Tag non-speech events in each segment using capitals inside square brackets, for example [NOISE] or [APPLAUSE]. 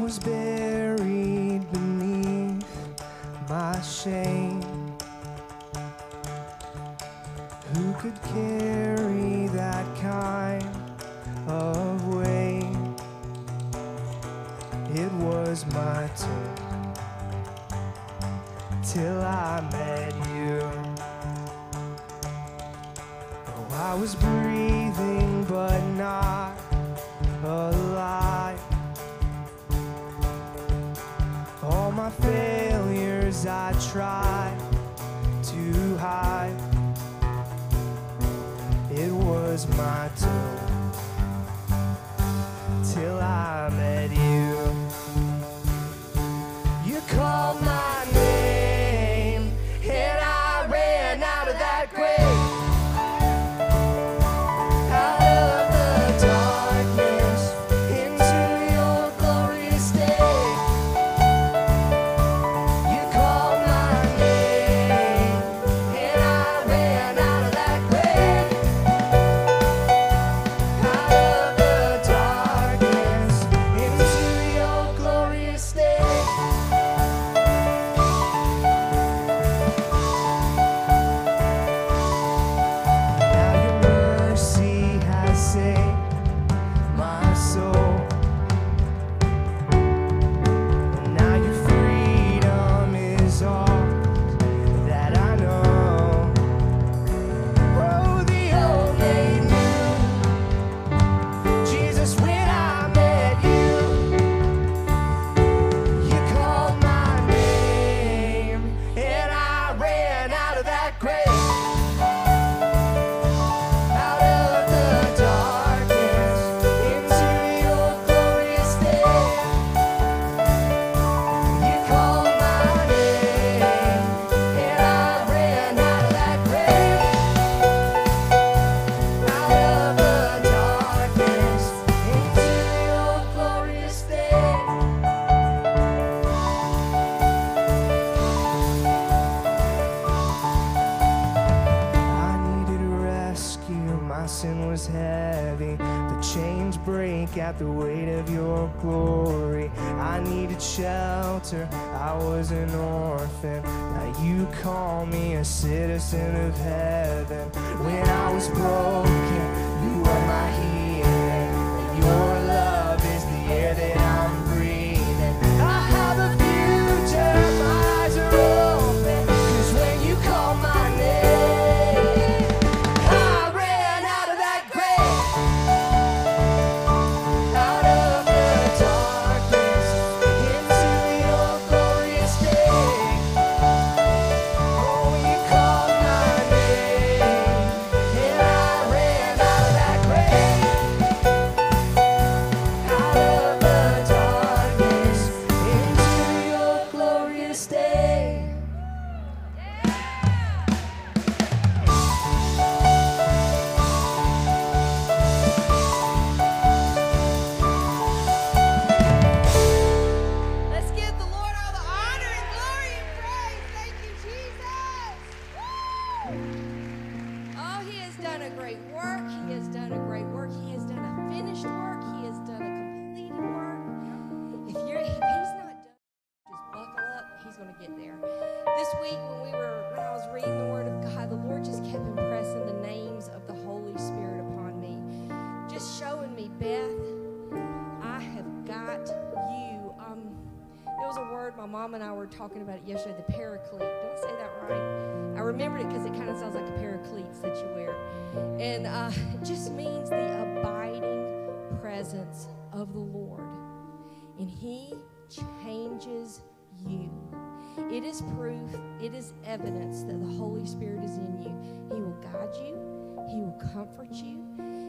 was buried beneath my shame. Who could carry that kind of weight? It was my turn till I met you. Oh, I was I tried to hide. It was my at the weight of your glory. I needed shelter, I was an orphan. Now you call me a citizen of heaven. When I was broken, you were my healing. Talking about it yesterday, the paraclete. Did I say that right? I remembered it because it kind of sounds like a paracletes that you wear. And uh, it just means the abiding presence of the Lord. And He changes you. It is proof, it is evidence that the Holy Spirit is in you. He will guide you, He will comfort you,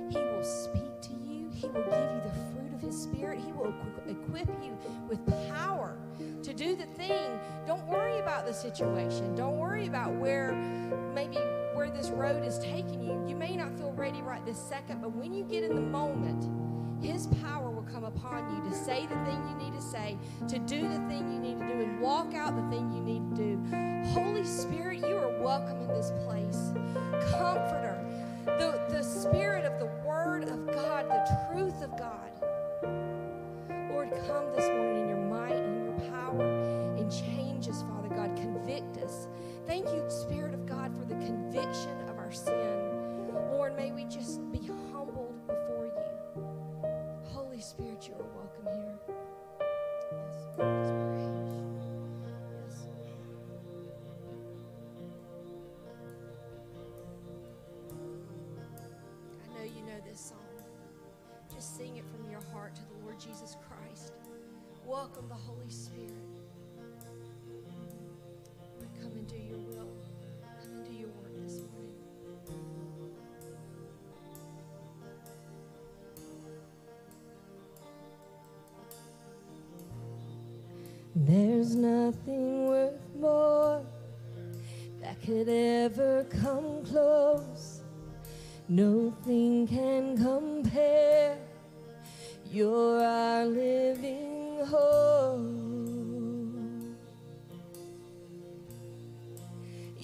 He will speak to you, He will give you the fruit of His Spirit, He will equip you with power do the thing. Don't worry about the situation, don't worry about where maybe where this road is taking you. You may not feel ready right this second, but when you get in the moment, his power will come upon you to say the thing you need to say, to do the thing you need to do, and walk out the thing you need to do. Holy Spirit, you are welcome in this place. Comforter, the, the Spirit of the Word of God, the truth of God. Lord, come this morning sin. Lord, may we just be humbled before you. Holy Spirit, you are welcome here. Yes, Lord, let's pray. Yes. I know you know this song. Just sing it from your heart to the Lord Jesus Christ. Welcome the Holy Spirit. Your will. And do your work this morning. There's nothing worth more that could ever come close. Nothing can compare. You're our living hope.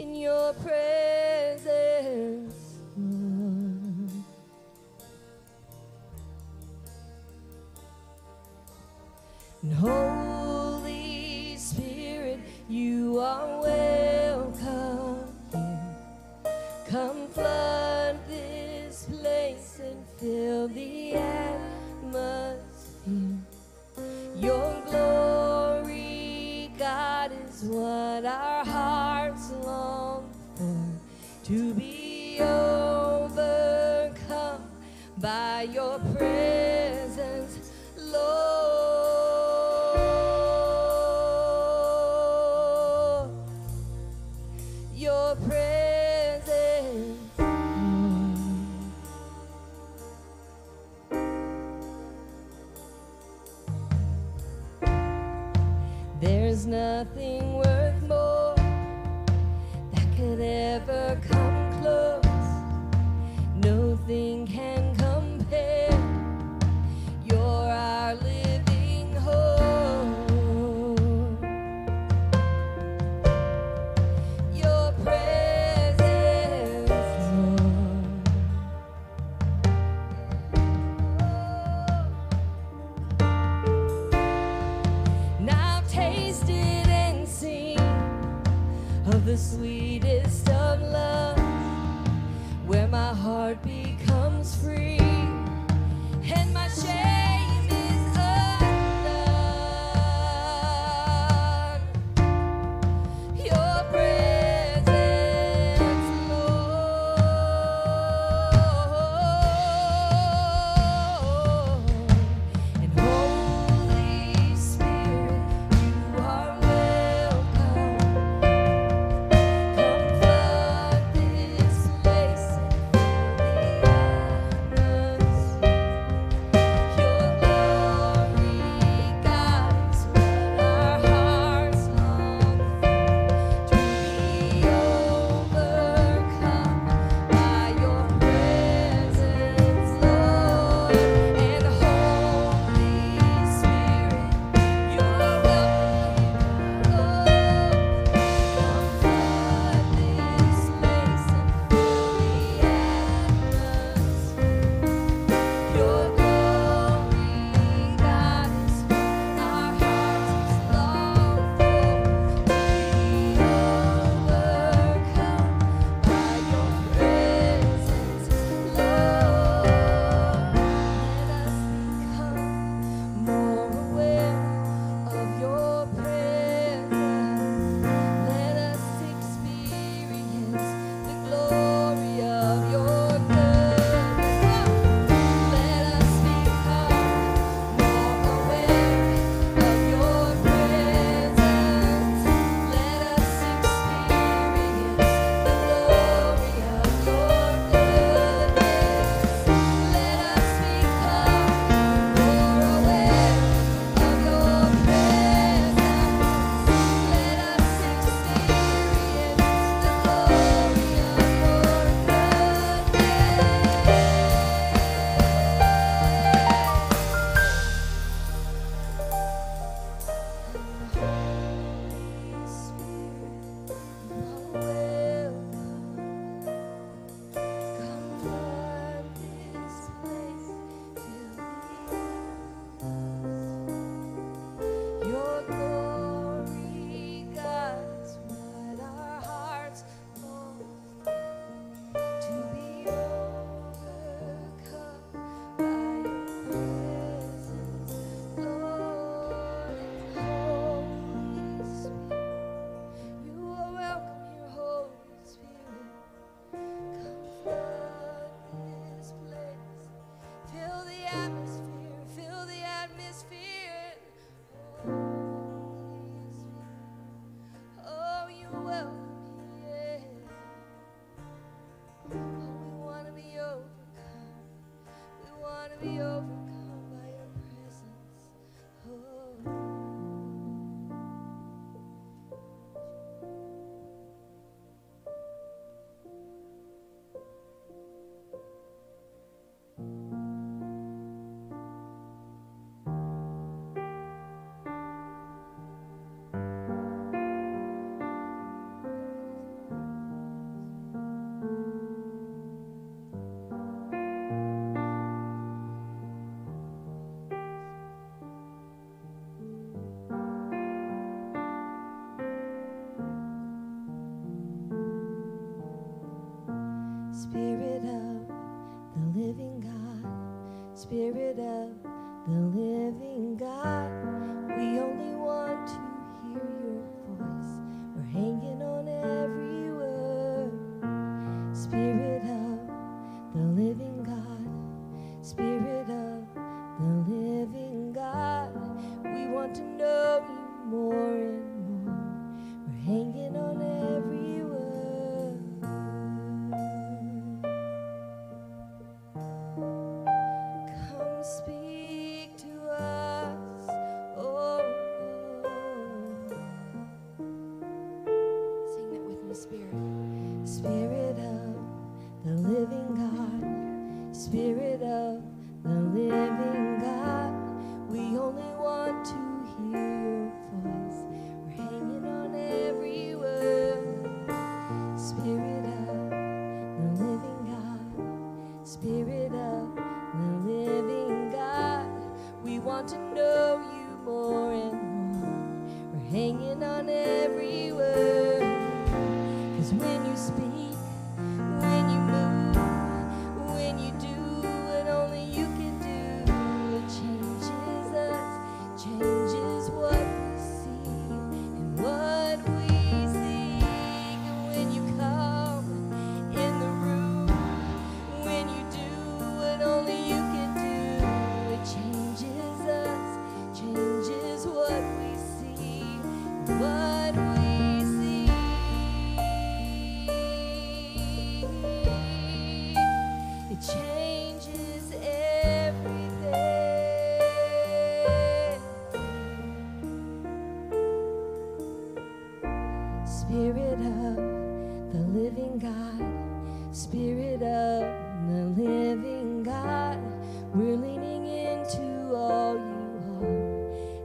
In your presence, Lord. And Holy Spirit, you are welcome here. Come flood this place and fill the atmosphere. Your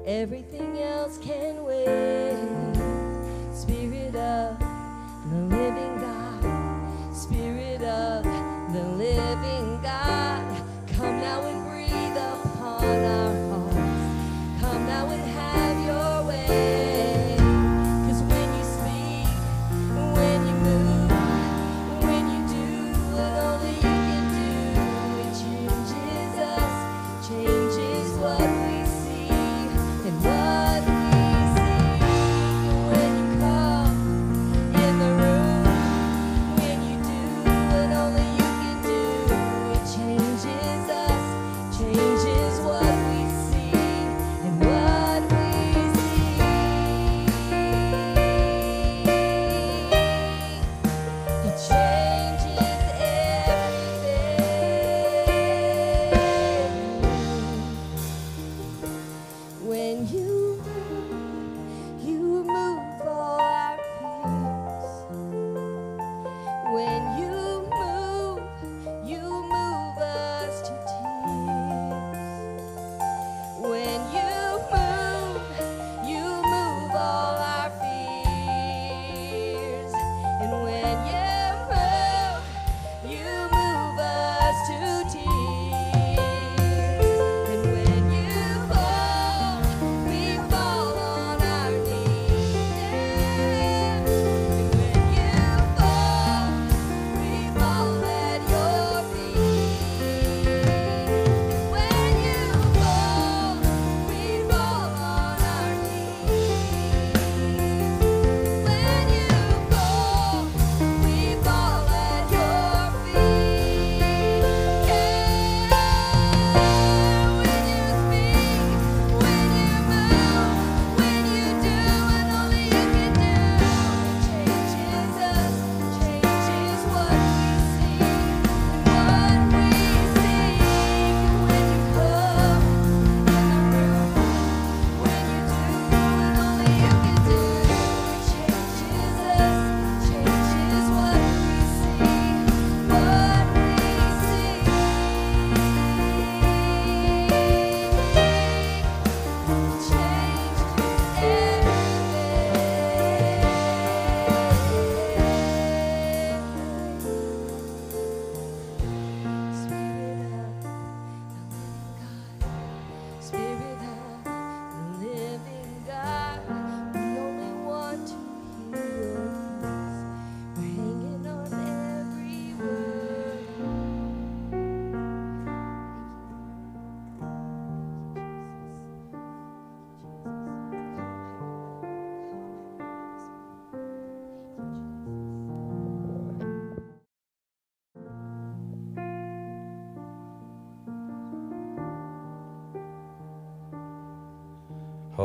Everything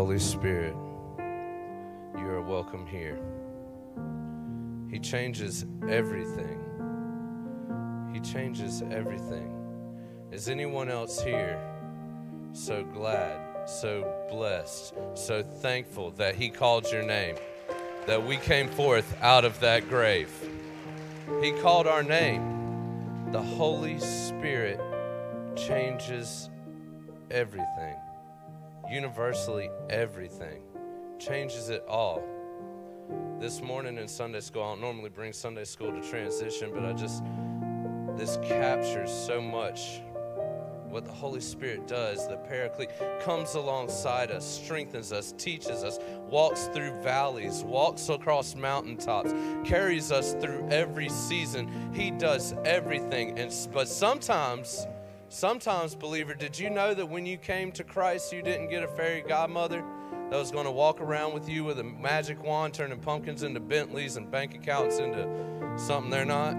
Holy Spirit, you are welcome here. He changes everything. He changes everything. Is anyone else here so glad, so blessed, so thankful that He called your name, that we came forth out of that grave? He called our name. The Holy Spirit changes everything, universally everything, changes it all. This morning in Sunday school, I don't normally bring Sunday school to transition, but I just, this captures so much what the Holy Spirit does. The Paraclete comes alongside us, strengthens us, teaches us, walks through valleys, walks across mountaintops, carries us through every season. He does everything. And but sometimes, sometimes, believer, did you know that when you came to Christ, you didn't get a fairy godmother? That was going to walk around with you with a magic wand, turning pumpkins into Bentleys and bank accounts into something they're not.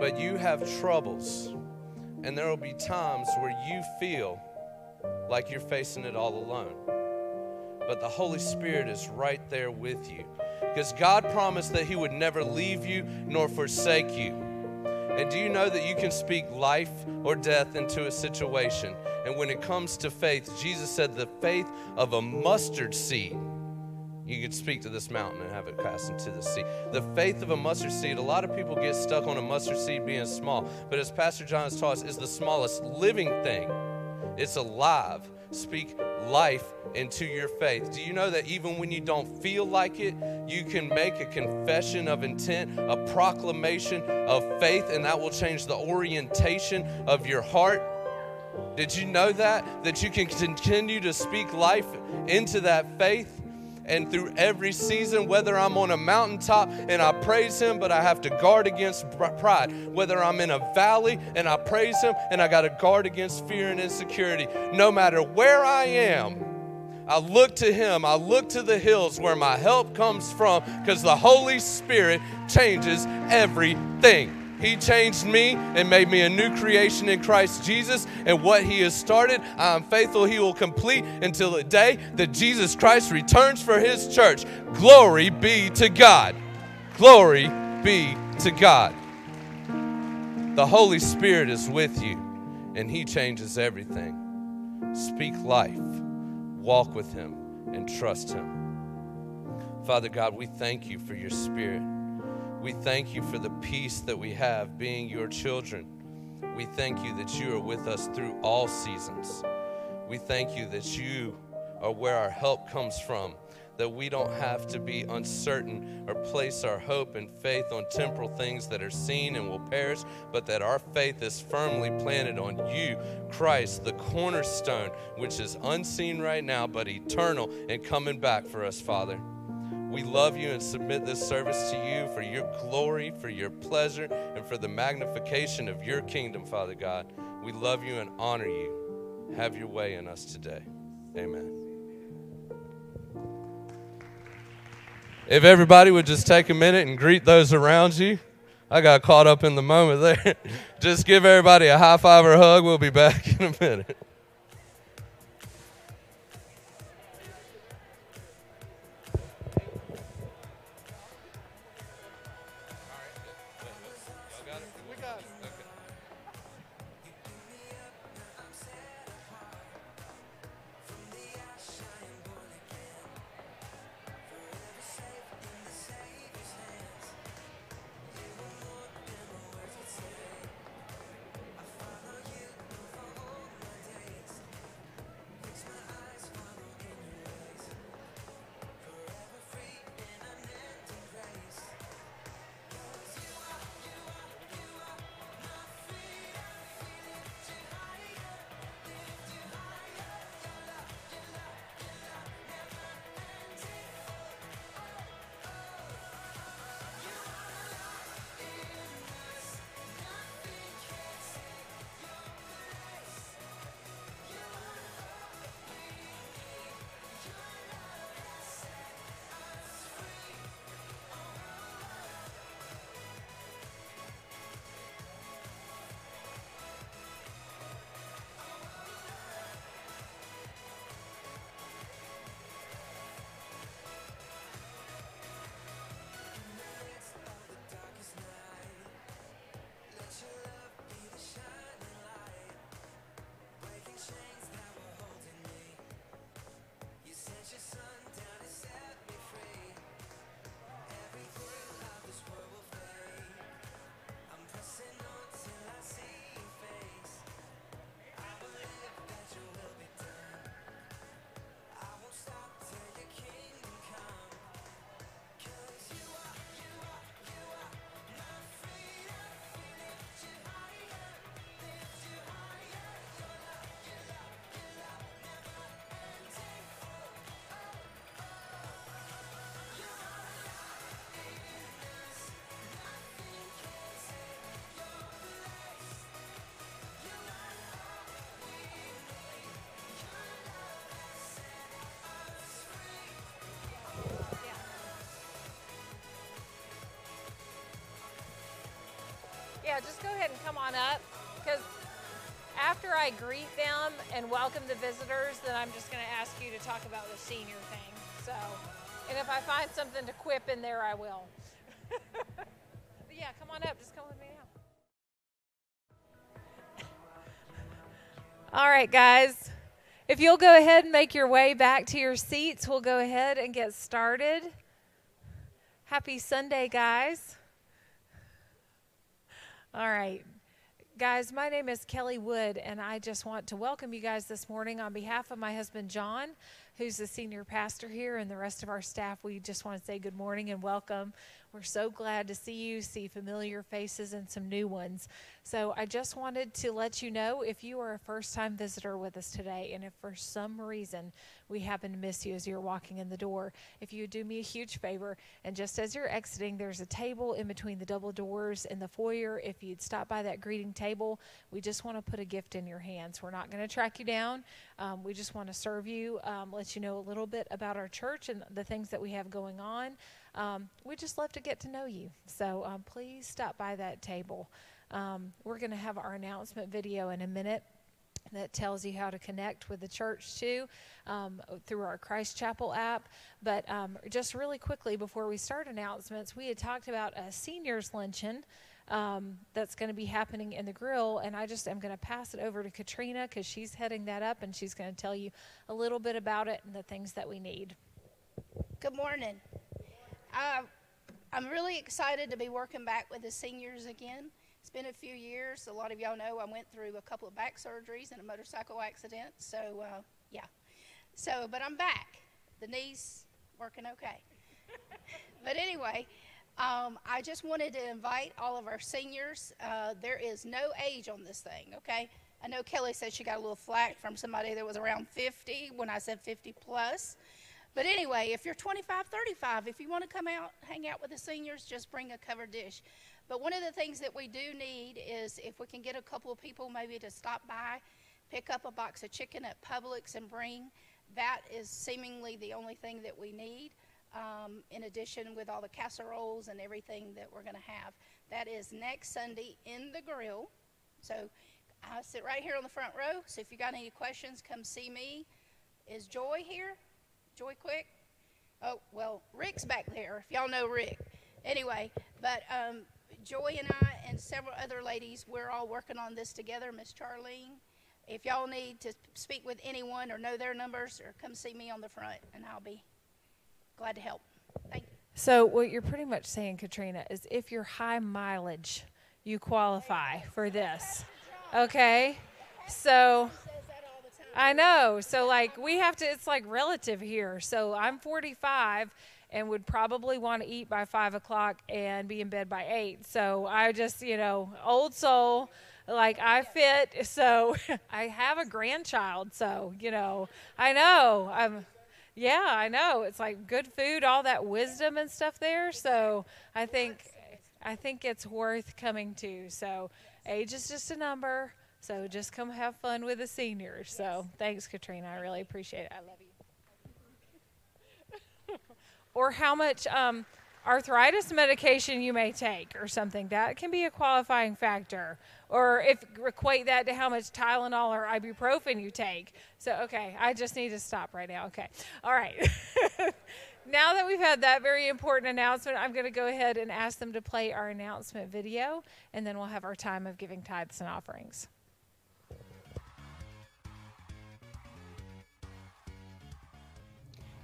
But you have troubles and there will be times where you feel like you're facing it all alone. But the Holy Spirit is right there with you. Because God promised that He would never leave you nor forsake you. And do you know that you can speak life or death into a situation? And when it comes to faith, Jesus said the faith of a mustard seed you could speak to this mountain and have it cast into the sea. The faith of a mustard seed, a lot of people get stuck on a mustard seed being small, but as Pastor John has taught us, is the smallest living thing. It's alive. Speak life into your faith. Do you know that even when you don't feel like it, you can make a confession of intent, a proclamation of faith, and that will change the orientation of your heart? Did you know that? That you can continue to speak life into that faith? And through every season, whether I'm on a mountaintop and I praise Him, but I have to guard against pride, whether I'm in a valley and I praise Him and I got to guard against fear and insecurity. No matter where I am, I look to Him, I look to the hills where my help comes from because the Holy Spirit changes everything. He changed me and made me a new creation in Christ Jesus. And what He has started, I am faithful He will complete until the day that Jesus Christ returns for His church. Glory be to God. Glory be to God. The Holy Spirit is with you, and He changes everything. Speak life, walk with Him, and trust Him. Father God, we thank you for your Spirit. We thank you for the peace that we have being your children. We thank you that you are with us through all seasons. We thank you that you are where our help comes from, that we don't have to be uncertain or place our hope and faith on temporal things that are seen and will perish, but that our faith is firmly planted on you, Christ, the cornerstone, which is unseen right now, but eternal and coming back for us, Father. We love you and submit this service to you for your glory, for your pleasure, and for the magnification of your kingdom, Father God. We love you and honor you. Have your way in us today. Amen. If everybody would just take a minute and greet those around you. I got caught up in the moment there. [LAUGHS] just give everybody a high five or hug. We'll be back [LAUGHS] in a minute. Just go ahead and come on up because after I greet them and welcome the visitors, then I'm just going to ask you to talk about the senior thing. So, and if I find something to quip in there, I will. [LAUGHS] but yeah, come on up. Just come with me now. All right, guys. If you'll go ahead and make your way back to your seats, we'll go ahead and get started. Happy Sunday, guys. All right. Guys, my name is Kelly Wood, and I just want to welcome you guys this morning on behalf of my husband, John, who's the senior pastor here, and the rest of our staff. We just want to say good morning and welcome. We're so glad to see you, see familiar faces and some new ones. So I just wanted to let you know if you are a first time visitor with us today, and if for some reason we happen to miss you as you're walking in the door, if you would do me a huge favor, and just as you're exiting, there's a table in between the double doors in the foyer. If you'd stop by that greeting table, we just want to put a gift in your hands. We're not going to track you down. Um, we just want to serve you, um, let you know a little bit about our church and the things that we have going on. Um, we just love to get to know you. So um, please stop by that table. Um, we're going to have our announcement video in a minute that tells you how to connect with the church too um, through our Christ Chapel app. But um, just really quickly before we start announcements, we had talked about a seniors luncheon. Um, that's going to be happening in the grill. And I just am going to pass it over to Katrina because she's heading that up and she's going to tell you a little bit about it and the things that we need. Good morning. Uh, I'm really excited to be working back with the seniors again. It's been a few years. A lot of y'all know I went through a couple of back surgeries and a motorcycle accident. So, uh, yeah. So, but I'm back. The knees working okay. [LAUGHS] but anyway, um, I just wanted to invite all of our seniors. Uh, there is no age on this thing, okay? I know Kelly said she got a little flack from somebody that was around 50 when I said 50 plus. But anyway, if you're 25, 35, if you want to come out, hang out with the seniors, just bring a covered dish. But one of the things that we do need is if we can get a couple of people maybe to stop by, pick up a box of chicken at Publix and bring, that is seemingly the only thing that we need. Um, in addition, with all the casseroles and everything that we're going to have, that is next Sunday in the grill. So I sit right here on the front row. So if you got any questions, come see me. Is Joy here? Joy Quick? Oh, well, Rick's back there, if y'all know Rick. Anyway, but um, Joy and I and several other ladies, we're all working on this together, Miss Charlene. If y'all need to speak with anyone or know their numbers, or come see me on the front, and I'll be glad to help. Thank you. So, what you're pretty much saying, Katrina, is if you're high mileage, you qualify for this. Okay? So. I know. So like we have to it's like relative here. So I'm 45 and would probably want to eat by five o'clock and be in bed by eight. So I just, you know, old soul, like I fit. So [LAUGHS] I have a grandchild. So, you know, I know I'm, yeah, I know. It's like good food, all that wisdom and stuff there. So I think, I think it's worth coming to. So age is just a number. So just come have fun with the seniors. So thanks, Katrina. I really appreciate it. I love you. [LAUGHS] or how much um, arthritis medication you may take or something. That can be a qualifying factor. Or if equate that to how much Tylenol or ibuprofen you take. So, okay, I just need to stop right now. Okay. All right. [LAUGHS] now that we've had that very important announcement, I'm going to go ahead and ask them to play our announcement video, and then we'll have our time of giving tithes and offerings.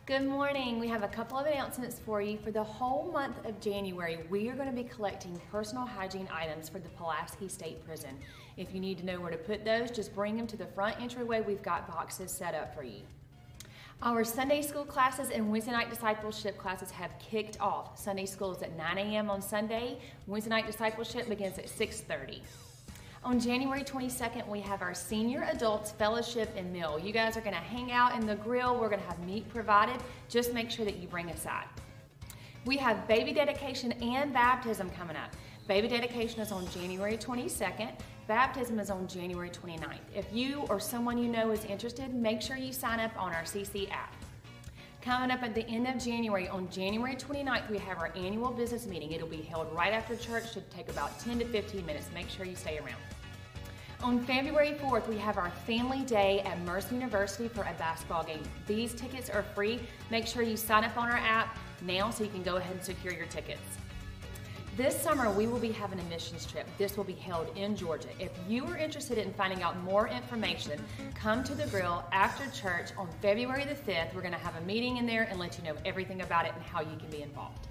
Good morning. We have a couple of announcements for you. For the whole month of January, we are going to be collecting personal hygiene items for the Pulaski State Prison. If you need to know where to put those, just bring them to the front entryway. We've got boxes set up for you. Our Sunday school classes and Wednesday night discipleship classes have kicked off. Sunday school is at 9 a.m. on Sunday. Wednesday night discipleship begins at 6:30. On January 22nd, we have our Senior Adults Fellowship and Meal. You guys are going to hang out in the grill. We're going to have meat provided. Just make sure that you bring a side. We have baby dedication and baptism coming up. Baby dedication is on January 22nd. Baptism is on January 29th. If you or someone you know is interested, make sure you sign up on our CC app. Coming up at the end of January, on January 29th, we have our annual business meeting. It'll be held right after church, should take about 10 to 15 minutes. Make sure you stay around. On February 4th, we have our Family Day at Mercer University for a basketball game. These tickets are free. Make sure you sign up on our app now so you can go ahead and secure your tickets. This summer, we will be having a missions trip. This will be held in Georgia. If you are interested in finding out more information, come to the grill after church on February the 5th. We're going to have a meeting in there and let you know everything about it and how you can be involved.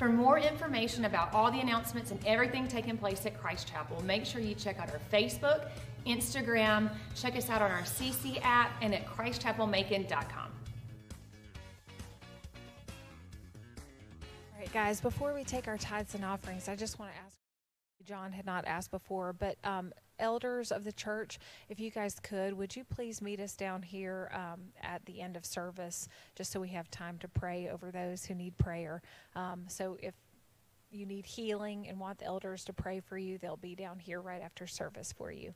For more information about all the announcements and everything taking place at Christ Chapel, make sure you check out our Facebook, Instagram, check us out on our CC app, and at christchapelmacon.com. All right, guys, before we take our tithes and offerings, I just want to ask. John had not asked before, but um, elders of the church, if you guys could, would you please meet us down here um, at the end of service, just so we have time to pray over those who need prayer. Um, so if you need healing and want the elders to pray for you, they'll be down here right after service for you.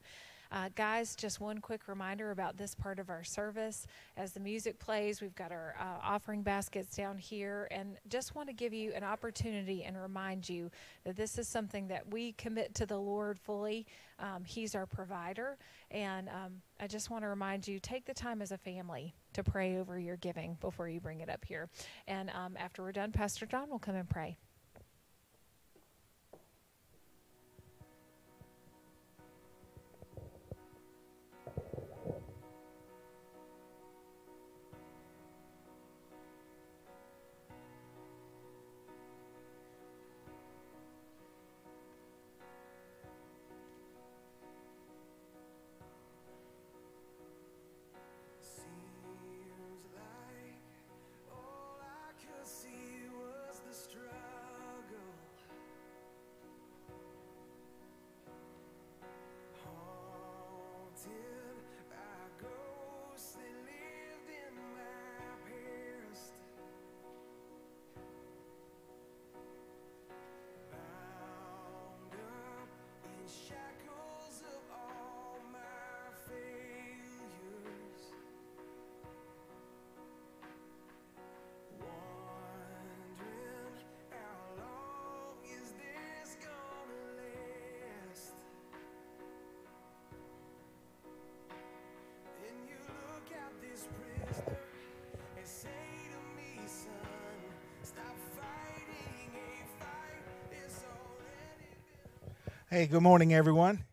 Uh, guys, just one quick reminder about this part of our service. As the music plays, we've got our uh, offering baskets down here, and just want to give you an opportunity and remind you that this is something that we commit to the Lord fully. Um, he's our provider, and um, I just want to remind you take the time as a family to pray over your giving before you bring it up here. And um, after we're done, Pastor John will come and pray. Hey, good morning, everyone.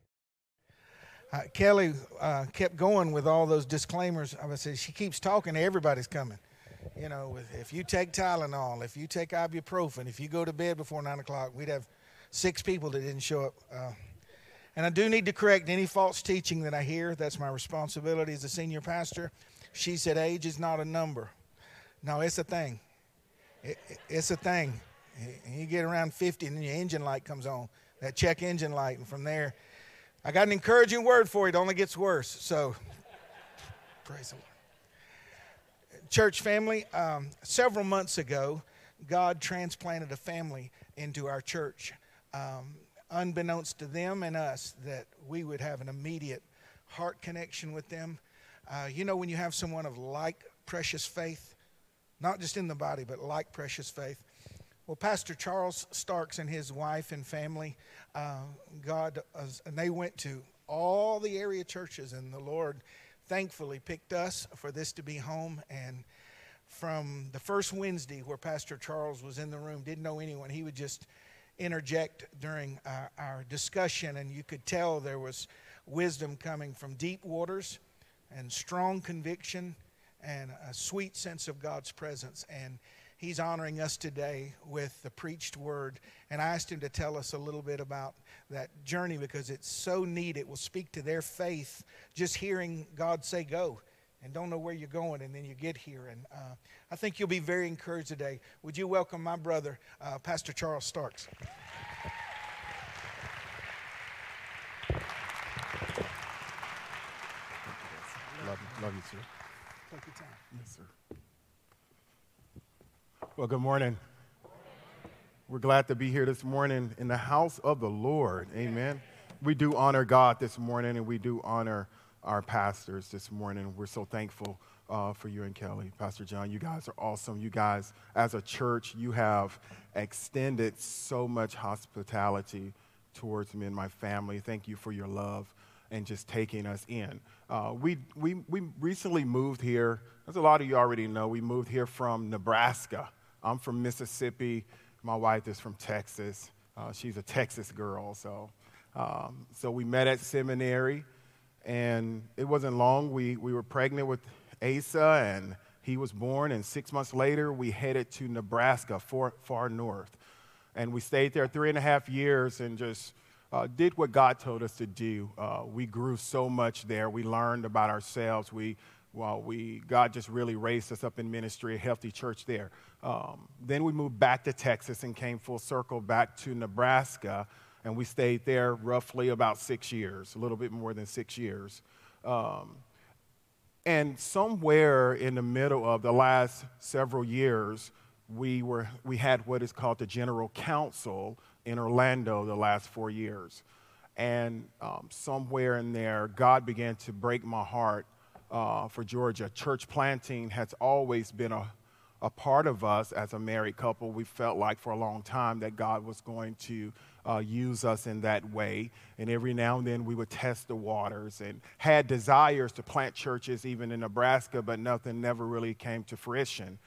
Uh, Kelly uh, kept going with all those disclaimers. I said she keeps talking. Everybody's coming. You know, if you take Tylenol, if you take ibuprofen, if you go to bed before nine o'clock, we'd have six people that didn't show up. Uh, and I do need to correct any false teaching that I hear. That's my responsibility as a senior pastor. She said age is not a number. No, it's a thing. It, it's a thing. You get around 50 and your engine light comes on that check engine light. And from there, I got an encouraging word for you. It only gets worse. So, praise the Lord. Church family, um, several months ago, God transplanted a family into our church. Um, unbeknownst to them and us, that we would have an immediate heart connection with them. Uh, you know, when you have someone of like precious faith, not just in the body, but like precious faith, well, Pastor Charles Starks and his wife and family, uh, God, uh, and they went to all the area churches, and the Lord thankfully picked us for this to be home. And from the first Wednesday where Pastor Charles was in the room, didn't know anyone, he would just interject during our, our discussion, and you could tell there was wisdom coming from deep waters and strong conviction and a sweet sense of God's presence. And he's honoring us today with the preached word. And I asked him to tell us a little bit about that journey because it's so neat. It will speak to their faith just hearing God say, Go, and don't know where you're going, and then you get here. And uh, I think you'll be very encouraged today. Would you welcome my brother, uh, Pastor Charles Starks? Love you, love you, sir. Take your time. Yes, sir. Well, good morning. We're glad to be here this morning in the house of the Lord. Amen. We do honor God this morning and we do honor our pastors this morning. We're so thankful uh, for you and Kelly. Pastor John, you guys are awesome. You guys, as a church, you have extended so much hospitality towards me and my family. Thank you for your love and just taking us in. Uh, we, we, we recently moved here. As a lot of you already know, we moved here from Nebraska. I'm from Mississippi. My wife is from Texas. Uh, she's a Texas girl. So, um, so we met at seminary, and it wasn't long. We, we were pregnant with Asa, and he was born. And six months later, we headed to Nebraska, far, far north. And we stayed there three and a half years and just uh, did what God told us to do. Uh, we grew so much there. We learned about ourselves. We, well, we, God just really raised us up in ministry, a healthy church there. Um, then we moved back to Texas and came full circle back to Nebraska, and we stayed there roughly about six years, a little bit more than six years. Um, and somewhere in the middle of the last several years, we, were, we had what is called the General Council in Orlando the last four years. And um, somewhere in there, God began to break my heart uh, for Georgia. Church planting has always been a, a part of us as a married couple. We felt like for a long time that God was going to uh, use us in that way. And every now and then we would test the waters and had desires to plant churches even in Nebraska, but nothing never really came to fruition.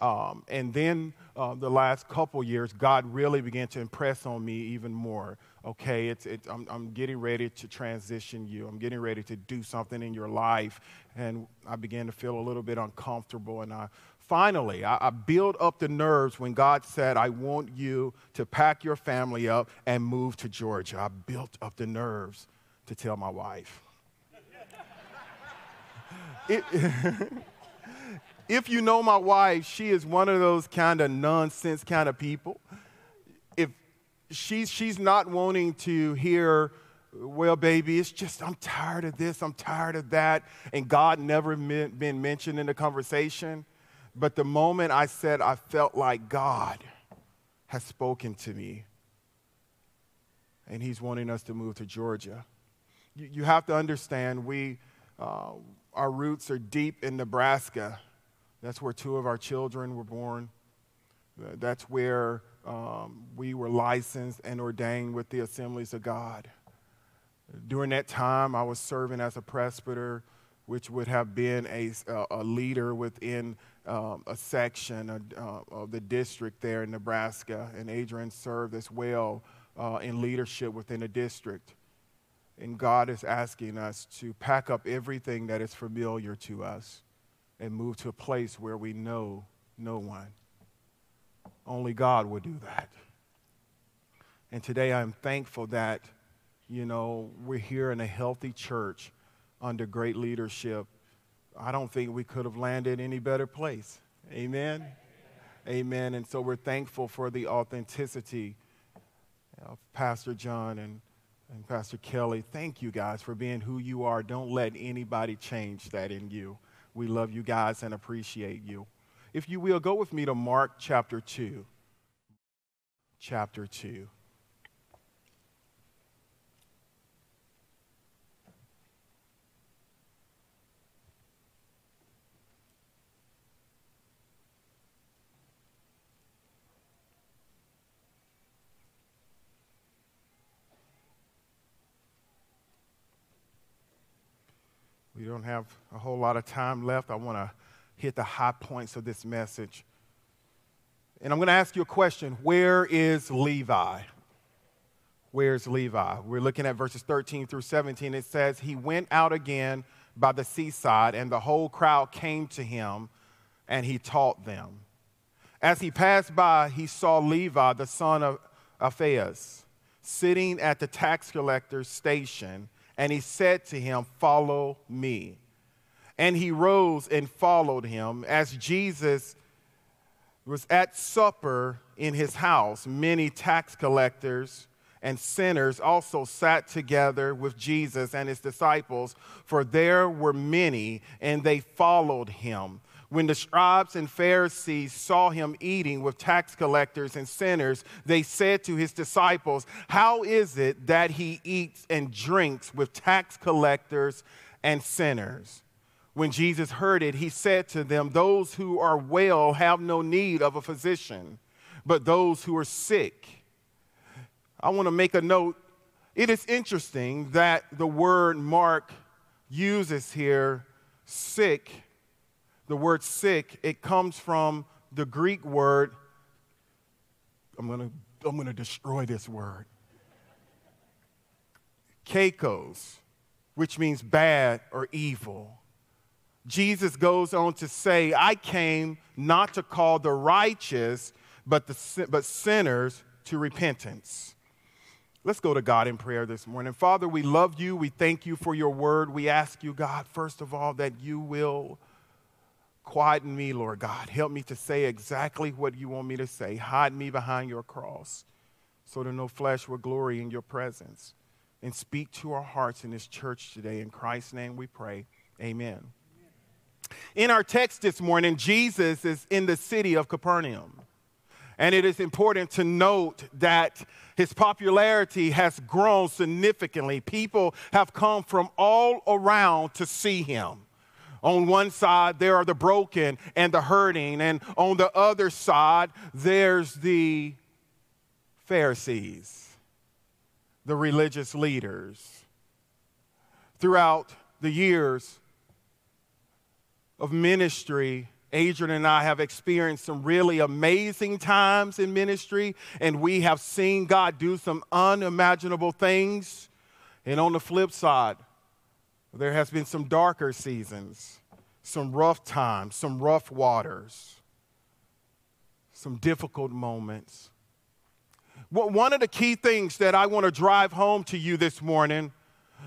Um, and then uh, the last couple years, God really began to impress on me even more. Okay, it's, it's, I'm, I'm getting ready to transition you. I'm getting ready to do something in your life. And I began to feel a little bit uncomfortable. And I finally, I, I built up the nerves when God said, I want you to pack your family up and move to Georgia. I built up the nerves to tell my wife. [LAUGHS] it, [LAUGHS] if you know my wife, she is one of those kind of nonsense kind of people. She's, she's not wanting to hear, well, baby, it's just, I'm tired of this, I'm tired of that, and God never been mentioned in the conversation. But the moment I said I felt like God has spoken to me, and He's wanting us to move to Georgia, you, you have to understand we, uh, our roots are deep in Nebraska that's where two of our children were born. That's where um, we were licensed and ordained with the Assemblies of God. During that time, I was serving as a presbyter, which would have been a, a leader within um, a section of, uh, of, the district there in Nebraska. And Adrian served as well uh, in leadership within the district. And God is asking us to pack up everything that is familiar to us and move to a place where we know no one. Only God would do that. And today I'm thankful that, you know, we're here in a healthy church under great leadership. I don't think we could have landed any better place. Amen. Amen. And so we're thankful for the authenticity of Pastor John and, and Pastor Kelly. Thank you guys for being who you are. Don't let anybody change that in you. We love you guys and appreciate you. If you will, go with me to Mark chapter 2. Chapter 2. We don't have a whole lot of time left. I want to hit the high points of this message. And I'm going to ask you a question Where is Levi? Where's Levi? We're looking at verses 13 through 17. It says, He went out again by the seaside, and the whole crowd came to him, and he taught them. As he passed by, he saw Levi, the son of Alphaeus, sitting at the tax collector's station and he said to him, Follow me. And he rose and followed him. As Jesus was at supper in his house, many tax collectors and sinners also sat together with Jesus and his disciples, for there were many, and they followed him. When the scribes and Pharisees saw him eating with tax collectors and sinners, they said to his disciples, How is it that he eats and drinks with tax collectors and sinners? When Jesus heard it, he said to them, Those who are well have no need of a physician, but those who are sick. I want to make a note. It is interesting that the word Mark uses here, sick, the word sick, it comes from the Greek word. I'm going to I'm going to destroy this word. Kakos, which means bad or evil. Jesus goes on to say, I came not to call the righteous, but, the, but sinners to repentance. Let's go to God in prayer this morning. Father, we love you. We thank you for your word. We ask you, God, first of all, that you will quieten me, Lord God. Help me to say exactly what you want me to say. Hide me behind your cross so that no flesh will glory in your presence. And speak to our hearts in this church today. In Christ's name we pray. Amen. In our text this morning, Jesus is in the city of Capernaum. And it is important to note that his popularity has grown significantly. People have come from all around to see him. On one side, there are the broken and the hurting, and on the other side, there's the Pharisees, the religious leaders. Throughout the years, of ministry, Adrian and I have experienced some really amazing times in ministry, and we have seen God do some unimaginable things. And on the flip side, there has been some darker seasons, some rough times, some rough waters, some difficult moments. One of the key things that I want to drive home to you this morning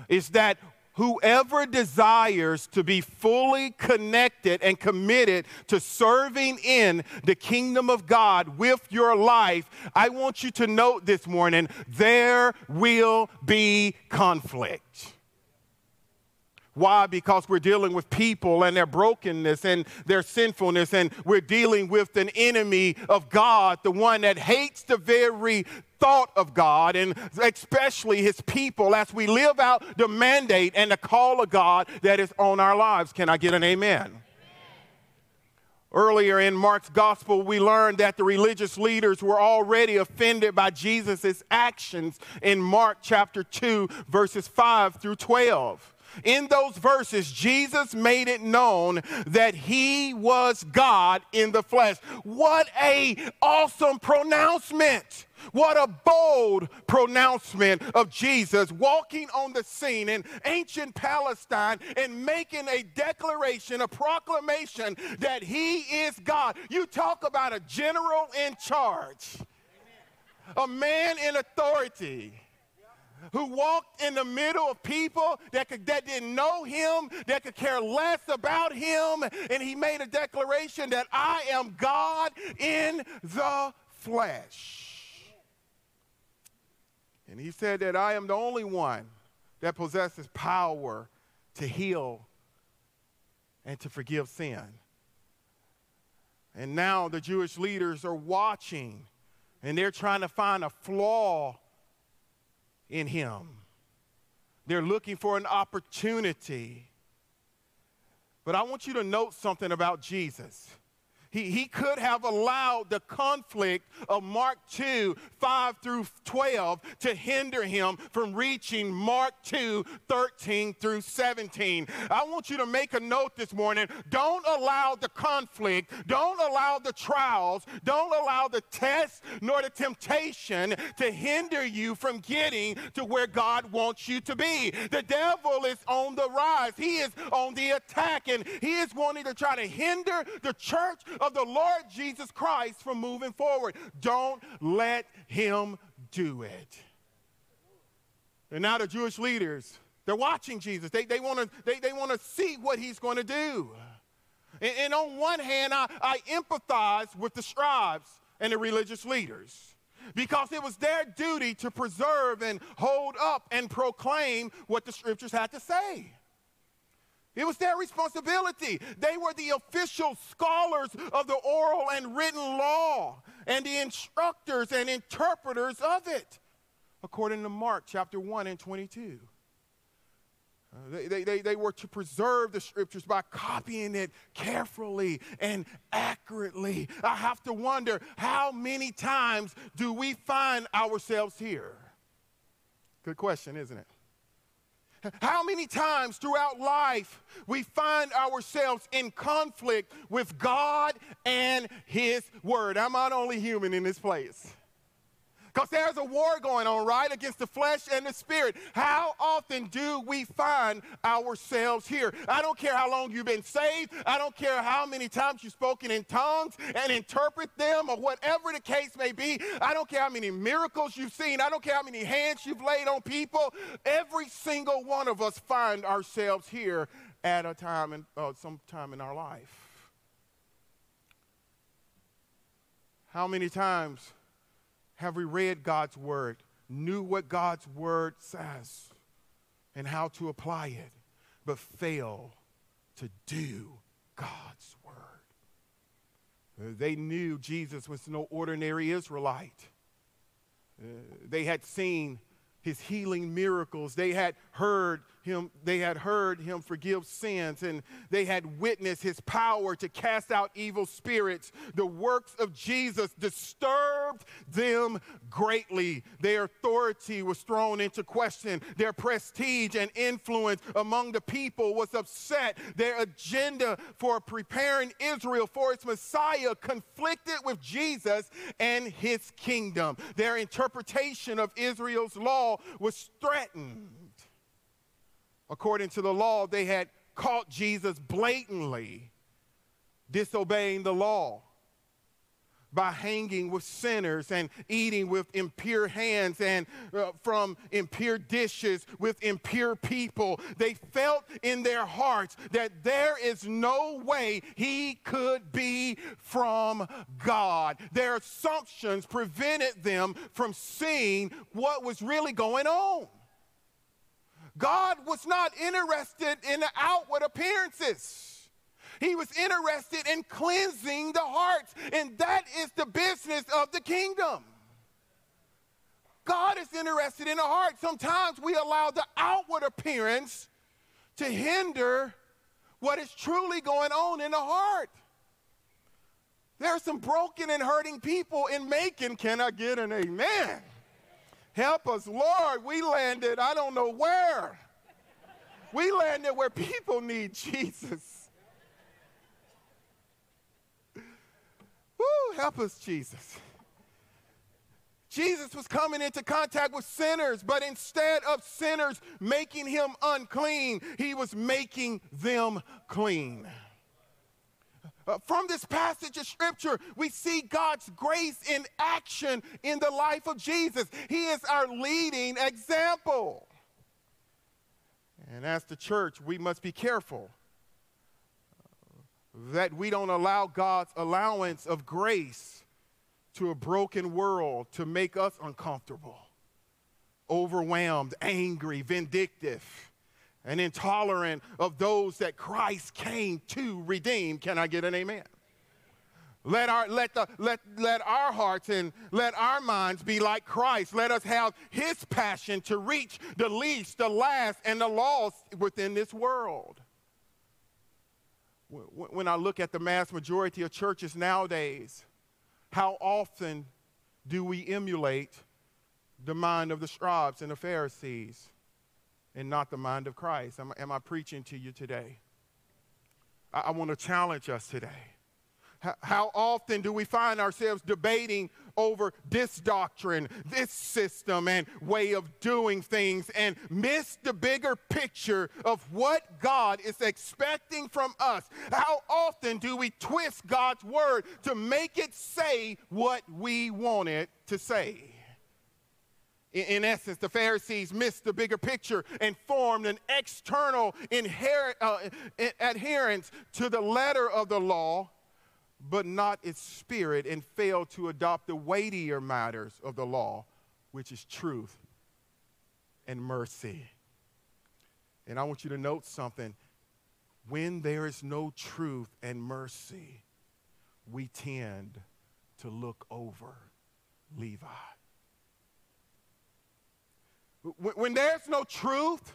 is that whoever desires to be fully connected and committed to serving in the kingdom of God with your life, I want you to note this morning there will be conflict. Why? Because we're dealing with people and their brokenness and their sinfulness, and we're dealing with an enemy of God, the one that hates the very thought of God and especially his people as we live out the mandate and the call of God that is on our lives. Can I get an amen? Earlier in Mark's gospel, we learned that the religious leaders were already offended by Jesus' actions in Mark chapter 2, verses 5 through 12. In those verses, Jesus made it known that he was God in the flesh. What a awesome pronouncement. What a bold pronouncement of Jesus walking on the scene in ancient Palestine and making a declaration, a proclamation that he is God. You talk about a general in charge, a man in authority who walked in the middle of people that, could, that didn't know him, that could care less about him, and he made a declaration that I am God in the flesh. And he said that I am the only one that possesses power to heal and to forgive sin. And now the Jewish leaders are watching and they're trying to find a flaw in him. They're looking for an opportunity. But I want you to note something about Jesus. He, he could have allowed the conflict of Mark 2, 5 through 12 to hinder him from reaching Mark 2, 13 through 17. I want you to make a note this morning. Don't allow the conflict, don't allow the trials, don't allow the test nor the temptation to hinder you from getting to where God wants you to be. The devil is on the rise, he is on the attack, and he is wanting to try to hinder the church of the Lord Jesus Christ from moving forward. Don't let him do it. And now the Jewish leaders, they're watching Jesus. They, they want to they, they wanna see what he's going to do. And, and, on one hand, I, I empathize with the scribes and the religious leaders because it was their duty to preserve and hold up and proclaim what the scriptures had to say. It was their responsibility. They were the official scholars of the oral and written law and the instructors and interpreters of it, according to Mark chapter 1 and 22. Uh, they, they, they, they were to preserve the scriptures by copying it carefully and accurately. I have to wonder how many times do we find ourselves here? Good question, isn't it? How many times throughout life we find ourselves in conflict with God and His Word? I'm not only human in this place. Because there's a war going on, right, against the flesh and the spirit. How often do we find ourselves here? I don't care how long you've been saved. I don't care how many times you've spoken in tongues and interpret them or whatever the case may be. I don't care how many miracles you've seen. I don't care how many hands you've laid on people. Every single one of us find ourselves here at a time in, uh, some time in our life. How many times have we read God's word, knew what God's word says, and how to apply it, but fail to do God's word? They knew Jesus was no ordinary Israelite. Uh, they had seen his healing miracles. They had heard him, they had heard him forgive sins, and they had witnessed his power to cast out evil spirits. The works of Jesus disturbed them greatly. Their authority was thrown into question. Their prestige and influence among the people was upset. Their agenda for preparing Israel for its Messiah conflicted with Jesus and his kingdom. Their interpretation of Israel's law was threatened. According to the law, they had caught Jesus blatantly disobeying the law by hanging with sinners and eating with impure hands and uh, from impure dishes with impure people. They felt in their hearts that there is no way he could be from God. Their assumptions prevented them from seeing what was really going on. God was not interested in the outward appearances. He was interested in cleansing the hearts, and that is the business of the kingdom. God is interested in the heart. Sometimes we allow the outward appearance to hinder what is truly going on in the heart. There are some broken and hurting people in Macon. Can I get an amen? Help us, Lord. We landed, I don't know where. We landed where people need [LAUGHS] Jesus. Woo, help us, Jesus. Jesus was coming into contact with sinners, but instead of sinners making him unclean, he was making them clean. Uh, from this passage of scripture, we see God's grace in action in the life of Jesus. He is our leading example. And as the church, we must be careful that we don't allow God's allowance of grace to a broken world to make us uncomfortable, overwhelmed, angry, vindictive and intolerant of those that Christ came to redeem. Can I get an amen? Let our, let, the, let, let our hearts and let our minds be like Christ. Let us have his passion to reach the least, the last, and the lost within this world. When I look at the mass majority of churches nowadays, how often do we emulate the mind of the scribes and the Pharisees? and not the mind of Christ. Am, am I preaching to you today? I, I want to challenge us today. How, often do we find ourselves debating over this doctrine, this system, and way of doing things, and miss the bigger picture of what God is expecting from us? How often do we twist God's word to make it say what we want it to say? In, essence, the Pharisees missed the bigger picture and formed an external inher- uh, adherence to the letter of the law, but not its spirit, and failed to adopt the weightier matters of the law, which is truth and mercy. And I want you to note something. When there is no truth and mercy, we tend to look over Levi. When there's no truth,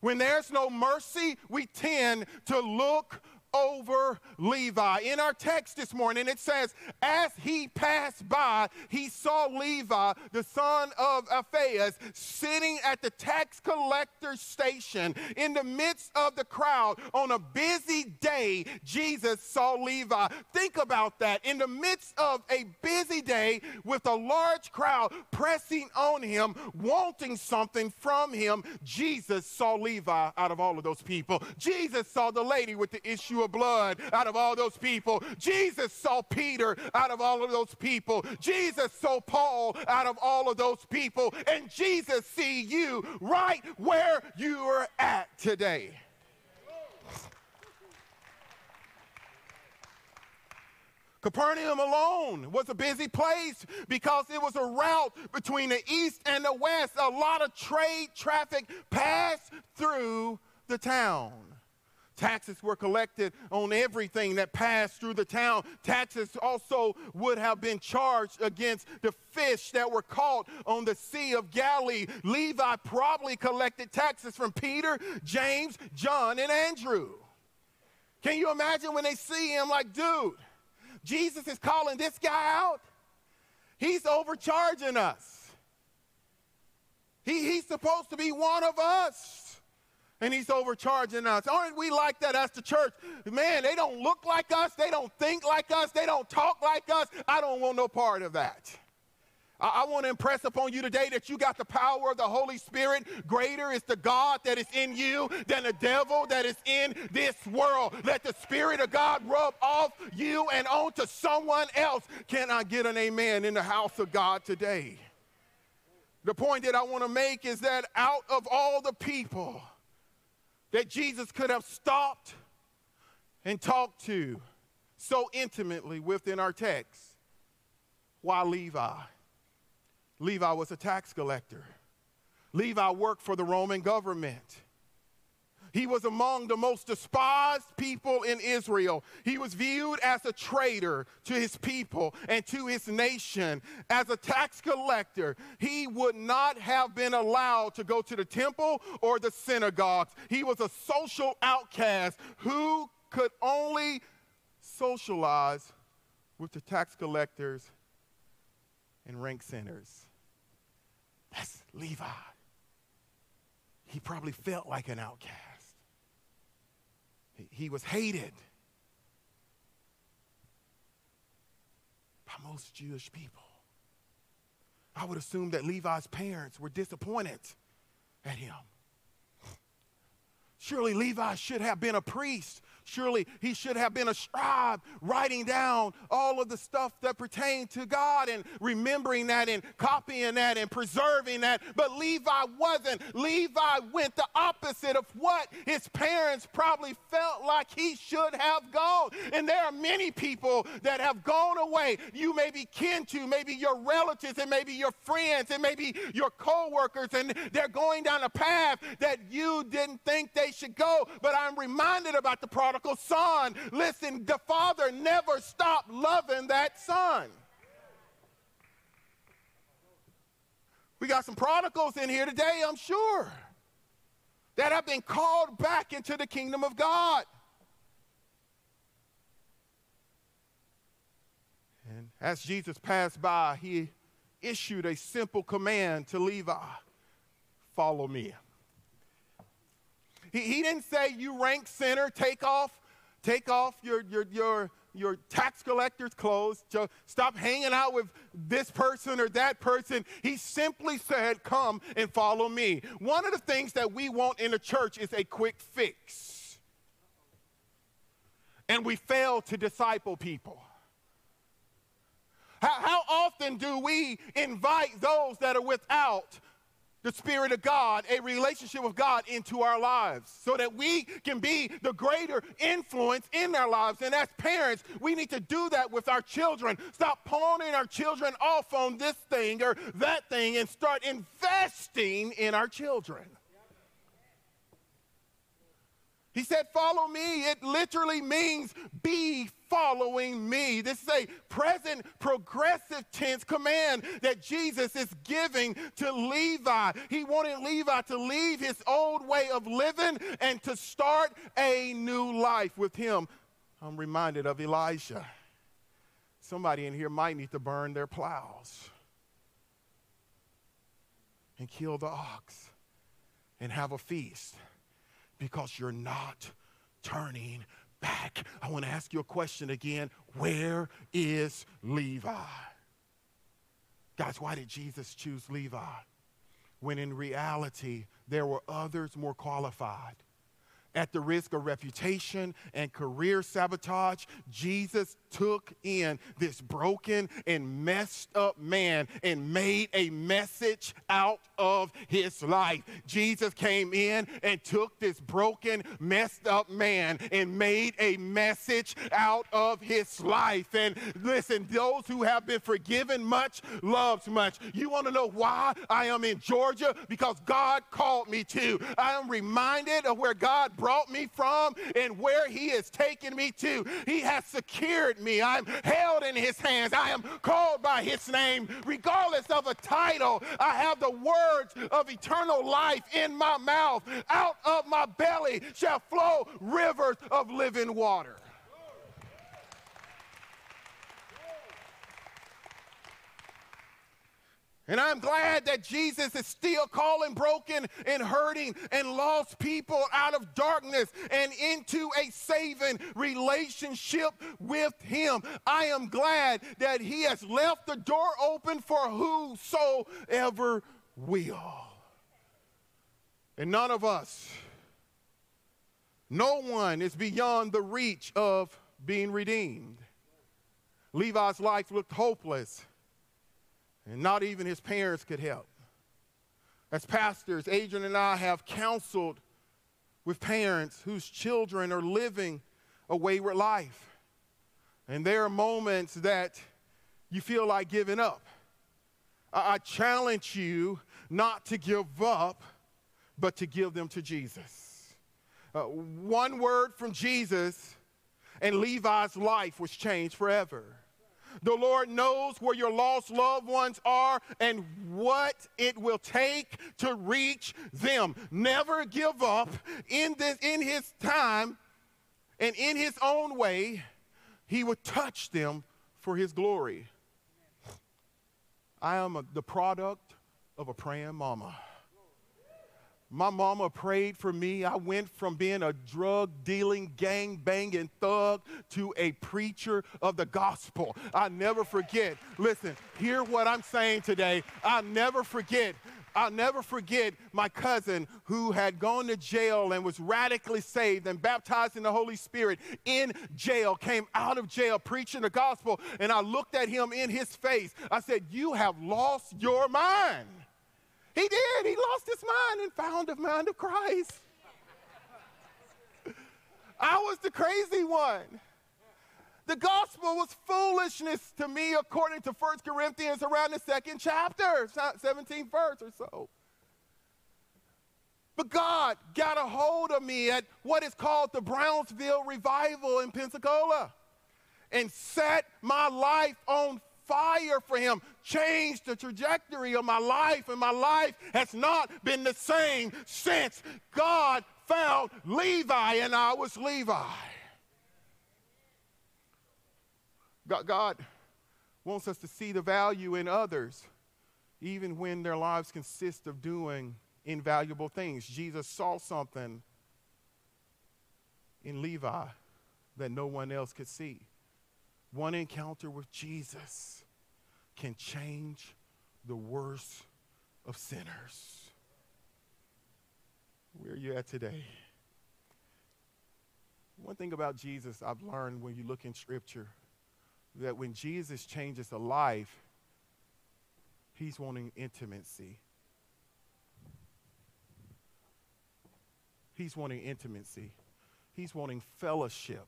When there's no mercy, we tend to look over Levi. In our text this morning, it says, As he passed by, he saw Levi, the son of Alphaeus, sitting at the tax collector's station in the midst of the crowd. On a busy day, Jesus saw Levi. Think about that. In the midst of a busy day with a large crowd pressing on him, wanting something from him, Jesus saw Levi out of all of those people. Jesus saw the lady with the issue of blood out of all those people. Jesus saw Peter out of all of those people. Jesus saw Paul out of all of those people. And Jesus see you right where you are at today. Capernaum alone was a busy place because it was a route between the east and the west. A lot of trade traffic passed through the town. Taxes were collected on everything that passed through the town. Taxes also would have been charged against the fish that were caught on the Sea of Galilee. Levi probably collected taxes from Peter, James, John, and Andrew. Can you imagine when they see him like, dude, Jesus is calling this guy out? He's overcharging us. He, he's supposed to be one of us and he's overcharging us. Aren't we like that as the church? Man, they don't look like us, they don't think like us, they don't talk like us. I don't want no part of that. I, I want to impress upon you today that you got the power of the Holy Spirit. Greater is the God that is in you than the devil that is in this world. Let the Spirit of God rub off you and onto someone else. Can I get an amen in the house of God today? The point that I want to make is that out of all the people, that Jesus could have stopped and talked to so intimately within our text. Why Levi? Levi was a tax collector. Levi worked for the Roman government. He was among the most despised people in Israel. He was viewed as a traitor to his people and to his nation. As a tax collector, he would not have been allowed to go to the temple or the synagogues. He was a social outcast who could only socialize with the tax collectors and rank sinners. That's Levi. He probably felt like an outcast. He was hated by most Jewish people. I would assume that Levi's parents were disappointed at him. Surely Levi should have been a priest Surely he should have been a scribe writing down all of the stuff that pertained to God and remembering that and copying that and preserving that. But Levi wasn't. Levi went the opposite of what his parents probably felt like he should have gone. And there are many people that have gone away. You may be kin to, maybe your relatives, and maybe your friends, and maybe your co-workers, and they're going down a path that you didn't think they should go. But I'm reminded about the prodigal prodigal son. Listen, the father never stopped loving that son. We got some prodigals in here today, I'm sure, that have been called back into the kingdom of God. And as Jesus passed by, he issued a simple command to Levi follow me. He, he didn't say, you rank sinner, take off, take off your, your, your, your tax collector's clothes, to stop hanging out with this person or that person. He simply said, Come and follow me. One of the things that we want in a church is a quick fix. And we fail to disciple people. How, how often do we invite those that are without the Spirit of God, a relationship with God into our lives so that we can be the greater influence in their lives. And as parents, we need to do that with our children. Stop pawning our children off on this thing or that thing and start investing in our children. He said, Follow me. It literally means be following me. This is a present progressive tense command that Jesus is giving to Levi. He wanted Levi to leave his old way of living and to start a new life with him. I'm reminded of Elijah. Somebody in here might need to burn their plows and kill the ox and have a feast because you're not turning back. I want to ask you a question again. Where is Levi? Guys, why did Jesus choose Levi? When in reality, there were others more qualified at the risk of reputation and career sabotage, Jesus took in this broken and messed up man and made a message out of his life. Jesus came in and took this broken, messed up man and made a message out of his life. And listen, those who have been forgiven much loves much. You want to know why I am in Georgia? Because God called me to. I am reminded of where God brought me from and where He has taken me to. He has secured me. I'm held in His hands. I am called by His name. Regardless of a title, I have the words of eternal life in my mouth. Out of my belly shall flow rivers of living water. And I'm glad that Jesus is still calling broken and hurting and lost people out of darkness and into a saving relationship with Him. I am glad that He has left the door open for whosoever will. And none of us, no one is beyond the reach of being redeemed. Levi's life looked hopeless and not even his parents could help. As pastors, Adrian and I have counseled with parents whose children are living a wayward life. And there are moments that you feel like giving up. I, challenge you not to give up, but to give them to Jesus. Uh, one word from Jesus, and Levi's life was changed forever. The Lord knows where your lost loved ones are and what it will take to reach them. Never give up in this in his time and in his own way, he would touch them for his glory. I am a, the product of a praying mama. My mama prayed for me. I went from being a drug dealing, gang banging thug to a preacher of the gospel. I never forget. Listen, hear what I'm saying today. I'll never forget. I'll never forget my cousin who had gone to jail and was radically saved and baptized in the Holy Spirit in jail, came out of jail preaching the gospel. And I looked at him in his face. I said, You have lost your mind. He did. He lost his mind and found the mind of Christ. I was the crazy one. The gospel was foolishness to me, according to 1 Corinthians, around the second chapter, 17th verse or so. But God got a hold of me at what is called the Brownsville Revival in Pensacola and set my life on fire for him, changed the trajectory of my life, and my life has not been the same since God found Levi and I was Levi. God, God wants us to see the value in others, even when their lives consist of doing invaluable things. Jesus saw something in Levi that no one else could see. One encounter with Jesus can change the worst of sinners. Where are you at today? One thing about Jesus I've learned when you look in Scripture that when Jesus changes a life, he's wanting intimacy. He's wanting intimacy. He's wanting fellowship.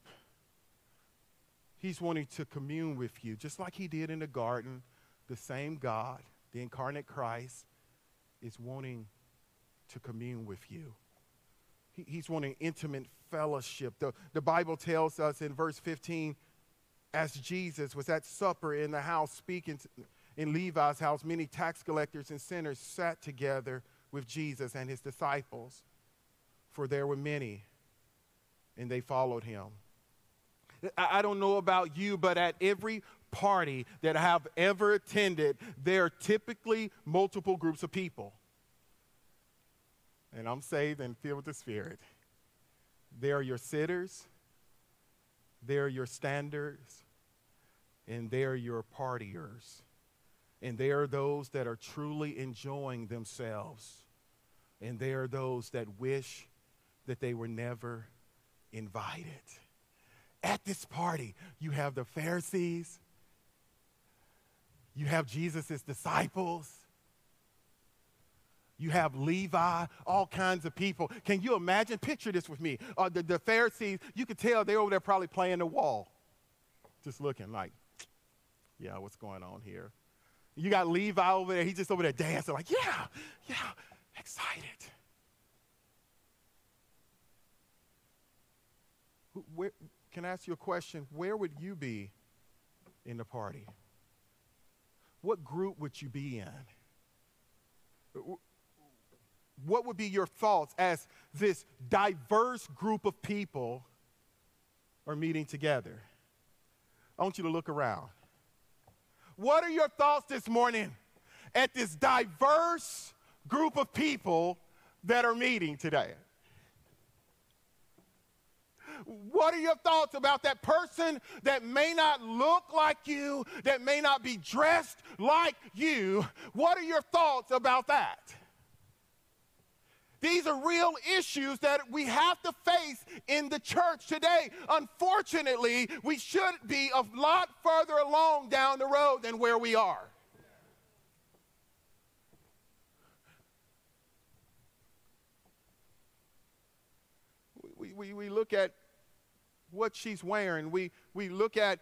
He's wanting to commune with you, just like he did in the garden. The same God, the incarnate Christ, is wanting to commune with you. He, he's wanting intimate fellowship. The, the Bible tells us in verse 15, as Jesus was at supper in the house speaking to, in Levi's house, many tax collectors and sinners sat together with Jesus and his disciples, for there were many, and they followed him. I, don't know about you, but at every party that I have ever attended, there are typically multiple groups of people. And I'm saved and filled with the Spirit. There are your sitters, there are your standards, and there are your partiers. And there are those that are truly enjoying themselves. And there are those that wish that they were never invited. At this party, you have the Pharisees, you have Jesus' disciples, you have Levi, all kinds of people. Can you imagine? Picture this with me. Uh, the, the Pharisees, you could tell they're over there probably playing the wall, just looking like, yeah, what's going on here? You got Levi over there, he's just over there dancing, like, yeah, yeah, excited. Where, can I ask you a question? Where would you be in the party? What group would you be in? What would be your thoughts as this diverse group of people are meeting together? I want you to look around. What are your thoughts this morning at this diverse group of people that are meeting today? What are your thoughts about that person that may not look like you, that may not be dressed like you? What are your thoughts about that? These are real issues that we have to face in the church today. Unfortunately, we should be a lot further along down the road than where we are. We, we, we look at what she's wearing, we, we look at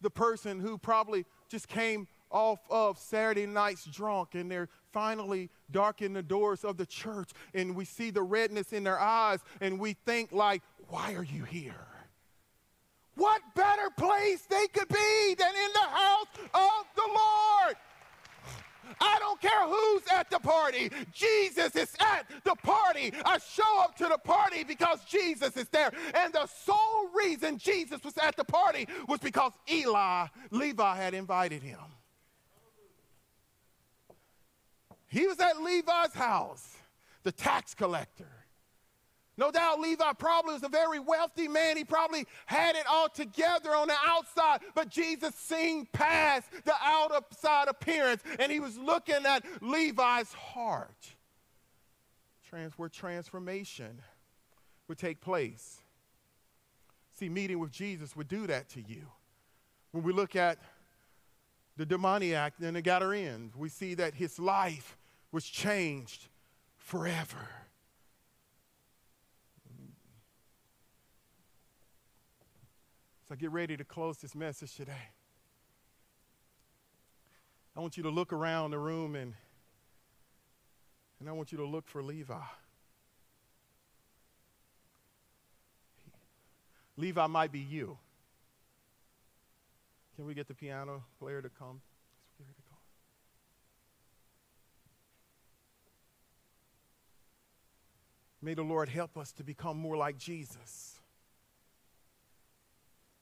the person who probably just came off of Saturday nights drunk and they're finally darken the doors of the church and we see the redness in their eyes and we think like, why are you here? What better place they could be than in the house of the Lord? I don't care who's at the party. Jesus is at the party. I show up to the party because Jesus is there. And the sole reason Jesus was at the party was because Eli, Levi had invited him. He was at Levi's house, the tax collector. No doubt Levi probably was a very wealthy man. He probably had it all together on the outside, but Jesus seen past the outside appearance and he was looking at Levi's heart. Trans- where transformation would take place. See, meeting with Jesus would do that to you. When we look at the demoniac and the Gadarenes, we see that his life was changed forever. So get ready to close this message today. I want you to look around the room and, and I want you to look for Levi. Levi might be you. Can we get the piano player to come? May the Lord help us to become more like Jesus.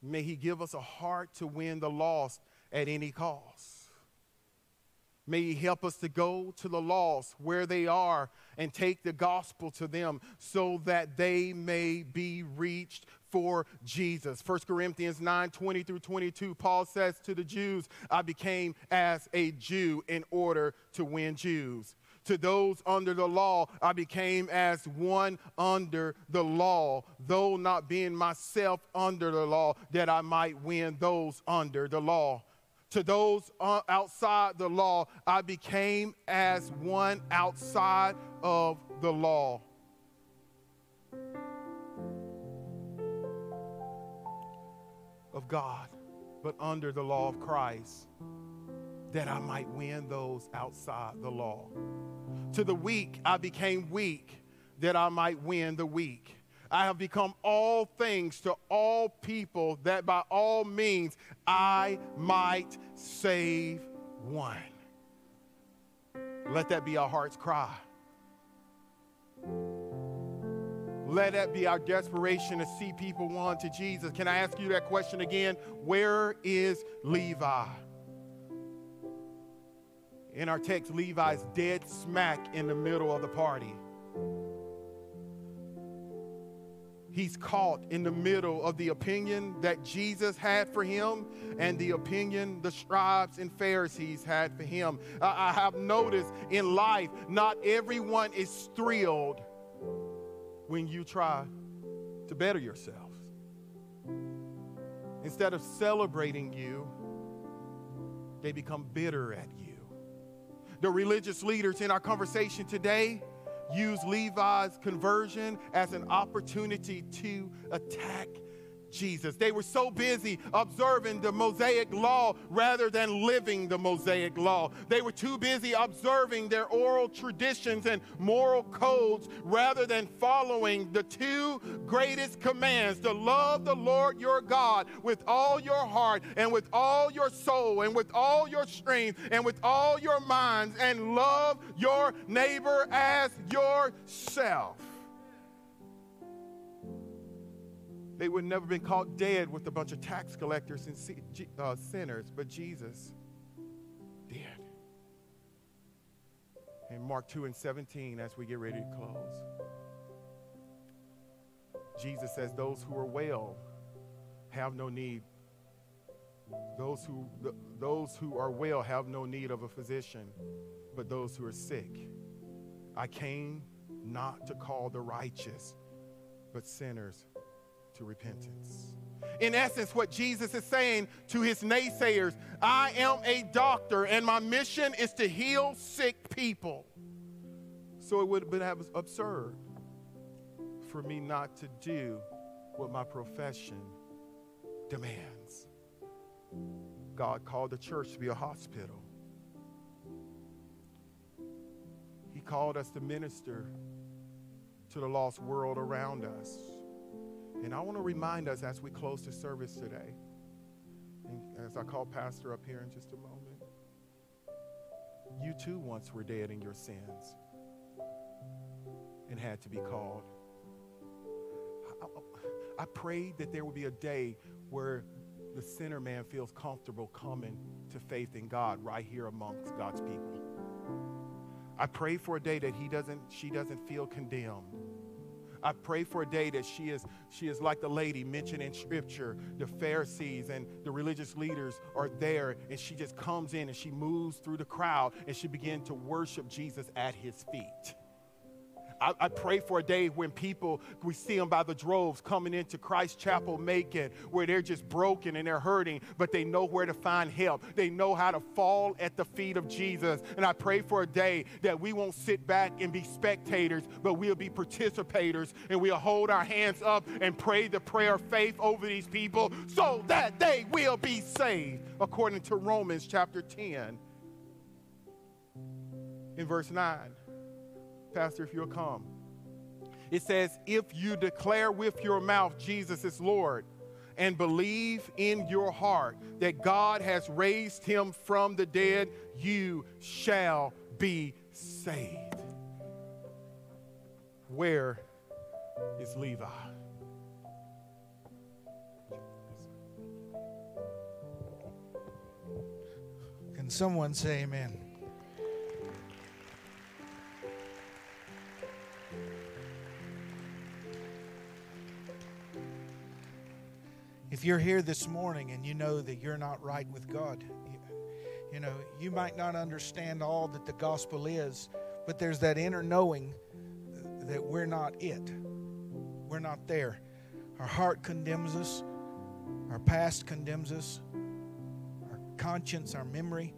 May He give us a heart to win the lost at any cost. May He help us to go to the lost where they are and take the gospel to them so that they may be reached for Jesus. 1 Corinthians 9 20 through 22, Paul says to the Jews, I became as a Jew in order to win Jews to those under the law, I became as one under the law, though not being myself under the law, that I might win those under the law. To those uh, outside the law, I became as one outside of the law. Of God, but under the law of Christ, that I might win those outside the law. To the weak, I became weak, that I might win the weak. I have become all things to all people that by all means I might save one. Let that be our heart's cry. Let that be our desperation to see people won to Jesus. Can I ask you that question again? Where is Levi? In our text, Levi's dead smack in the middle of the party. He's caught in the middle of the opinion that Jesus had for him and the opinion the scribes and Pharisees had for him. I have noticed in life, not everyone is thrilled when you try to better yourself. Instead of celebrating you, they become bitter at you. The religious leaders in our conversation today use Levi's conversion as an opportunity to attack Jesus. They were so busy observing the Mosaic law rather than living the Mosaic law. They were too busy observing their oral traditions and moral codes rather than following the two greatest commands to love the Lord your God with all your heart and with all your soul and with all your strength and with all your minds and love your neighbor as yourself. They would never been caught dead with a bunch of tax collectors and uh, sinners, but Jesus did. In Mark 2 and 17, as we get ready to close, Jesus says, Those who are well have no need. Those who, those who are well have no need of a physician, but those who are sick. I came not to call the righteous, but sinners to repentance. In essence, what Jesus is saying to his naysayers I am a doctor, and my mission is to heal sick people. So it would have been absurd for me not to do what my profession demands. God called the church to be a hospital. He called us to minister to the lost world around us. And I want to remind us as we close the service today, and as I call Pastor up here in just a moment, you too once were dead in your sins and had to be called. I, I prayed that there would be a day where the sinner man feels comfortable coming to faith in God right here amongst God's people. I pray for a day that he doesn't, she doesn't feel condemned I pray for a day that she is, she is like the lady mentioned in Scripture. The Pharisees and the religious leaders are there, and she just comes in and she moves through the crowd and she begins to worship Jesus at his feet. I, I, pray for a day when people, we see them by the droves coming into Christ Chapel Macon, where they're just broken and they're hurting, but they know where to find help. They know how to fall at the feet of Jesus. And I pray for a day that we won't sit back and be spectators, but we'll be participators and we'll hold our hands up and pray the prayer of faith over these people so that they will be saved, according to Romans chapter 10 in verse 9. Pastor, if you'll come. It says, If you declare with your mouth Jesus is Lord and believe in your heart that God has raised him from the dead, you shall be saved. Where is Levi? Can someone say amen? If you're here this morning and you know that you're not right with God, you, you know, you might not understand all that the gospel is, but there's that inner knowing that we're not it. We're not there. Our heart condemns us, our past condemns us, our conscience, our memory.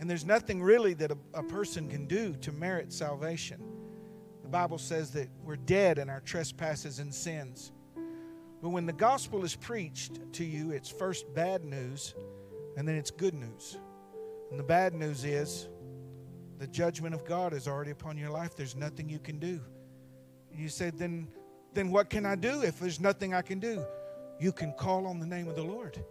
And there's nothing really that a, a person can do to merit salvation. The Bible says that we're dead in our trespasses and sins. But when the gospel is preached to you, it's first bad news and then it's good news. And the bad news is the judgment of God is already upon your life. There's nothing you can do. You said, then, then what can I do if there's nothing I can do? You can call on the name of the Lord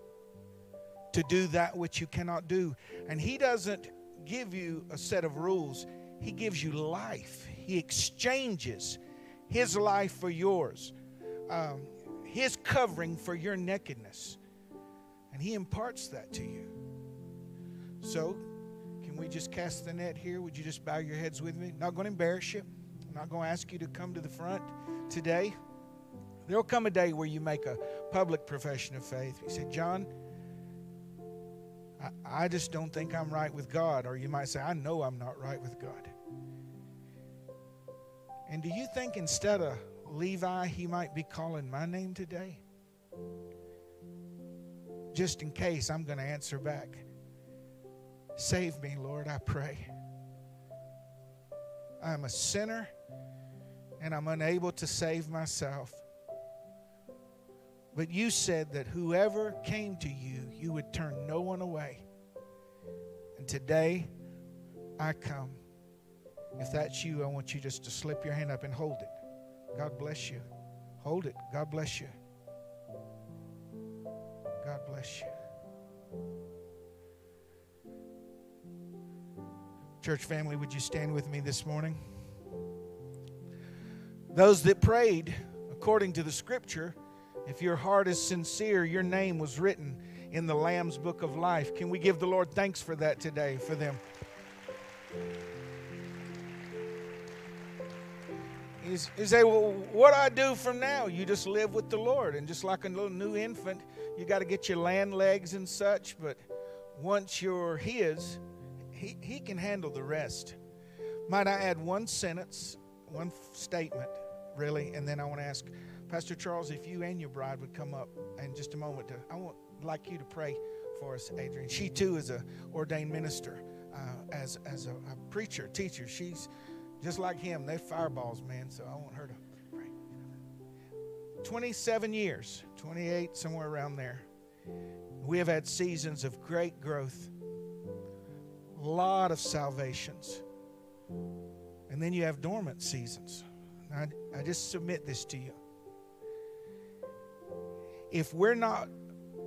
to do that which you cannot do. And He doesn't give you a set of rules, He gives you life. He exchanges His life for yours, um, His covering for your nakedness. And He imparts that to you. So, can we just cast the net here? Would you just bow your heads with me? Not going to embarrass you. I'm not going to ask you to come to the front today. There'll come a day where you make a public profession of faith. You say, John, I, I just don't think I'm right with God. Or you might say, I know I'm not right with God. And do you think instead of Levi, he might be calling my name today? Just in case I'm going to answer back. Save me, Lord, I pray. I'm a sinner and I'm unable to save myself. But you said that whoever came to you, you would turn no one away. And today, I come. If that's you, I want you just to slip your hand up and hold it. God bless you. Hold it. God bless you. God bless you. Church family, would you stand with me this morning? Those that prayed according to the scripture, if your heart is sincere, your name was written in the Lamb's book of life. Can we give the Lord thanks for that today for them? You say, well, what do I do from now? You just live with the Lord. And just like a little new infant, you got to get your land legs and such. But once you're His, he, he can handle the rest. Might I add one sentence, one statement, really, and then I want to ask Pastor Charles if you and your bride would come up in just a moment. To, I want like you to pray for us, Adrian. She too is a ordained minister, uh, as as a, a preacher, teacher. She's just like him. They're fireballs, man. So I want her to pray. 27 years, 28, somewhere around there. We have had seasons of great growth a lot of salvations. And then you have dormant seasons. I, I just submit this to you. If we're not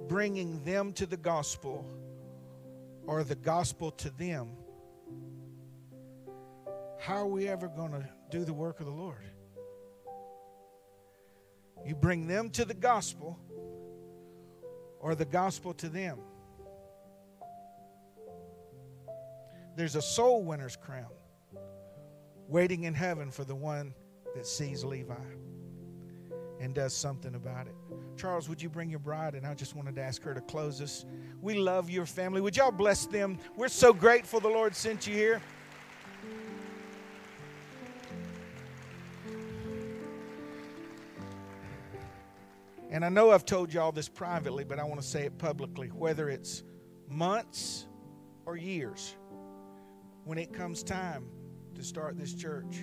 bringing them to the gospel or the gospel to them, how are we ever going to do the work of the Lord? You bring them to the gospel or the gospel to them. There's a soul winner's crown waiting in heaven for the one that sees Levi and does something about it. Charles, would you bring your bride? And I just wanted to ask her to close us. We love your family. Would y'all bless them? We're so grateful the Lord sent you here. And I know I've told y'all this privately, but I want to say it publicly whether it's months or years when it comes time to start this church,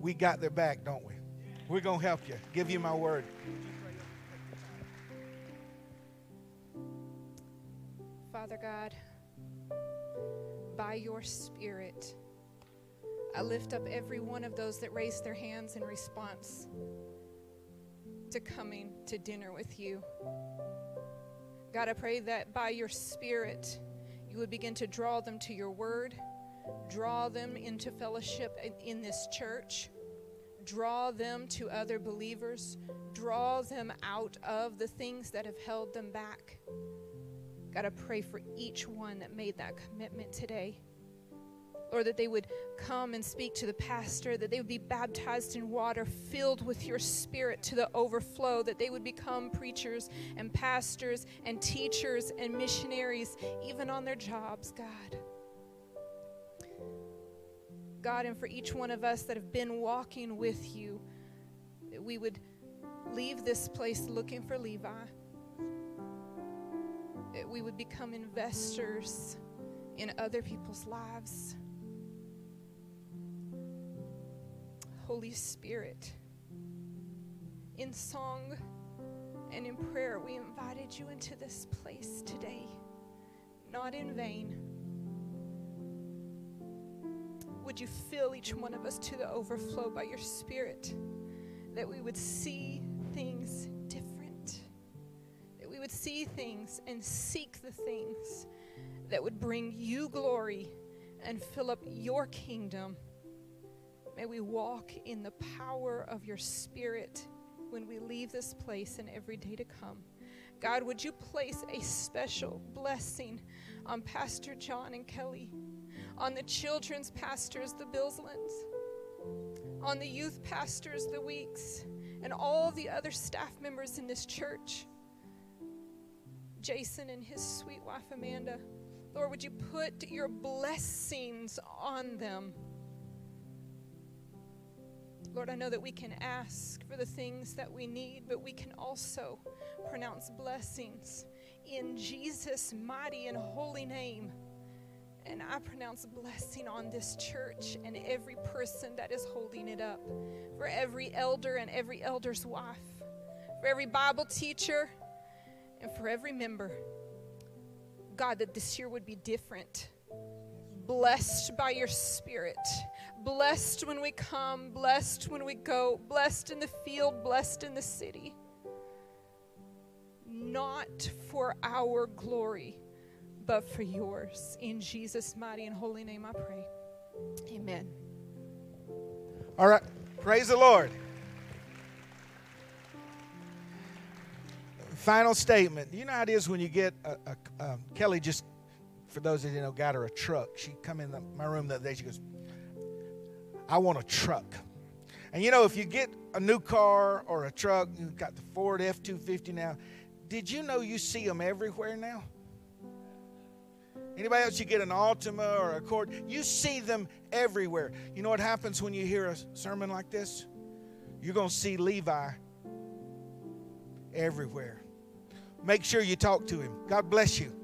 we got their back, don't we? We're going to help you. Give you my word. Father God, by your Spirit, I lift up every one of those that raised their hands in response to coming to dinner with you. God, I pray that by your Spirit, you would begin to draw them to your word, draw them into fellowship in this church, draw them to other believers, draw them out of the things that have held them back. God, I pray for each one that made that commitment today. Lord, that they would come and speak to the pastor, that they would be baptized in water, filled with your spirit to the overflow, that they would become preachers and pastors and teachers and missionaries, even on their jobs, God. God, and for each one of us that have been walking with you, that we would leave this place looking for Levi, that we would become investors in other people's lives. Holy Spirit. In song and in prayer, we invited you into this place today, not in vain. would you fill each one of us to the overflow by your Spirit? That we would see things different. That we would see things and seek the things that would bring you glory and fill up your kingdom. May we walk in the power of your Spirit when we leave this place and every day to come. God, would you place a special blessing on Pastor John and Kelly, on the children's pastors, the Billslands, on the youth pastors, the Weeks, and all the other staff members in this church? Jason and his sweet wife Amanda. Lord, would you put your blessings on them? Lord, I know that we can ask for the things that we need, but we can also pronounce blessings in Jesus' mighty and holy name. And I pronounce a blessing on this church and every person that is holding it up, for every elder and every elder's wife, for every Bible teacher, and for every member. God, that this year would be different. Blessed by your Spirit, blessed when we come, blessed when we go, blessed in the field, blessed in the city. Not for our glory, but for yours. In Jesus' mighty and holy name I pray. Amen. All right. Praise the Lord. Final statement. You know how it is when you get a, a, um, Kelly just, for those that you know, got her a truck. She come in the, my room the other day. She goes, "I want a truck." And you know, if you get a new car or a truck, you've got the Ford F two fifty now. Did you know you see them everywhere now? Anybody else, you get an Altima or a Accord, you see them everywhere. You know what happens when you hear a sermon like this? You're going to see Levi everywhere. Make sure you talk to him. God bless you.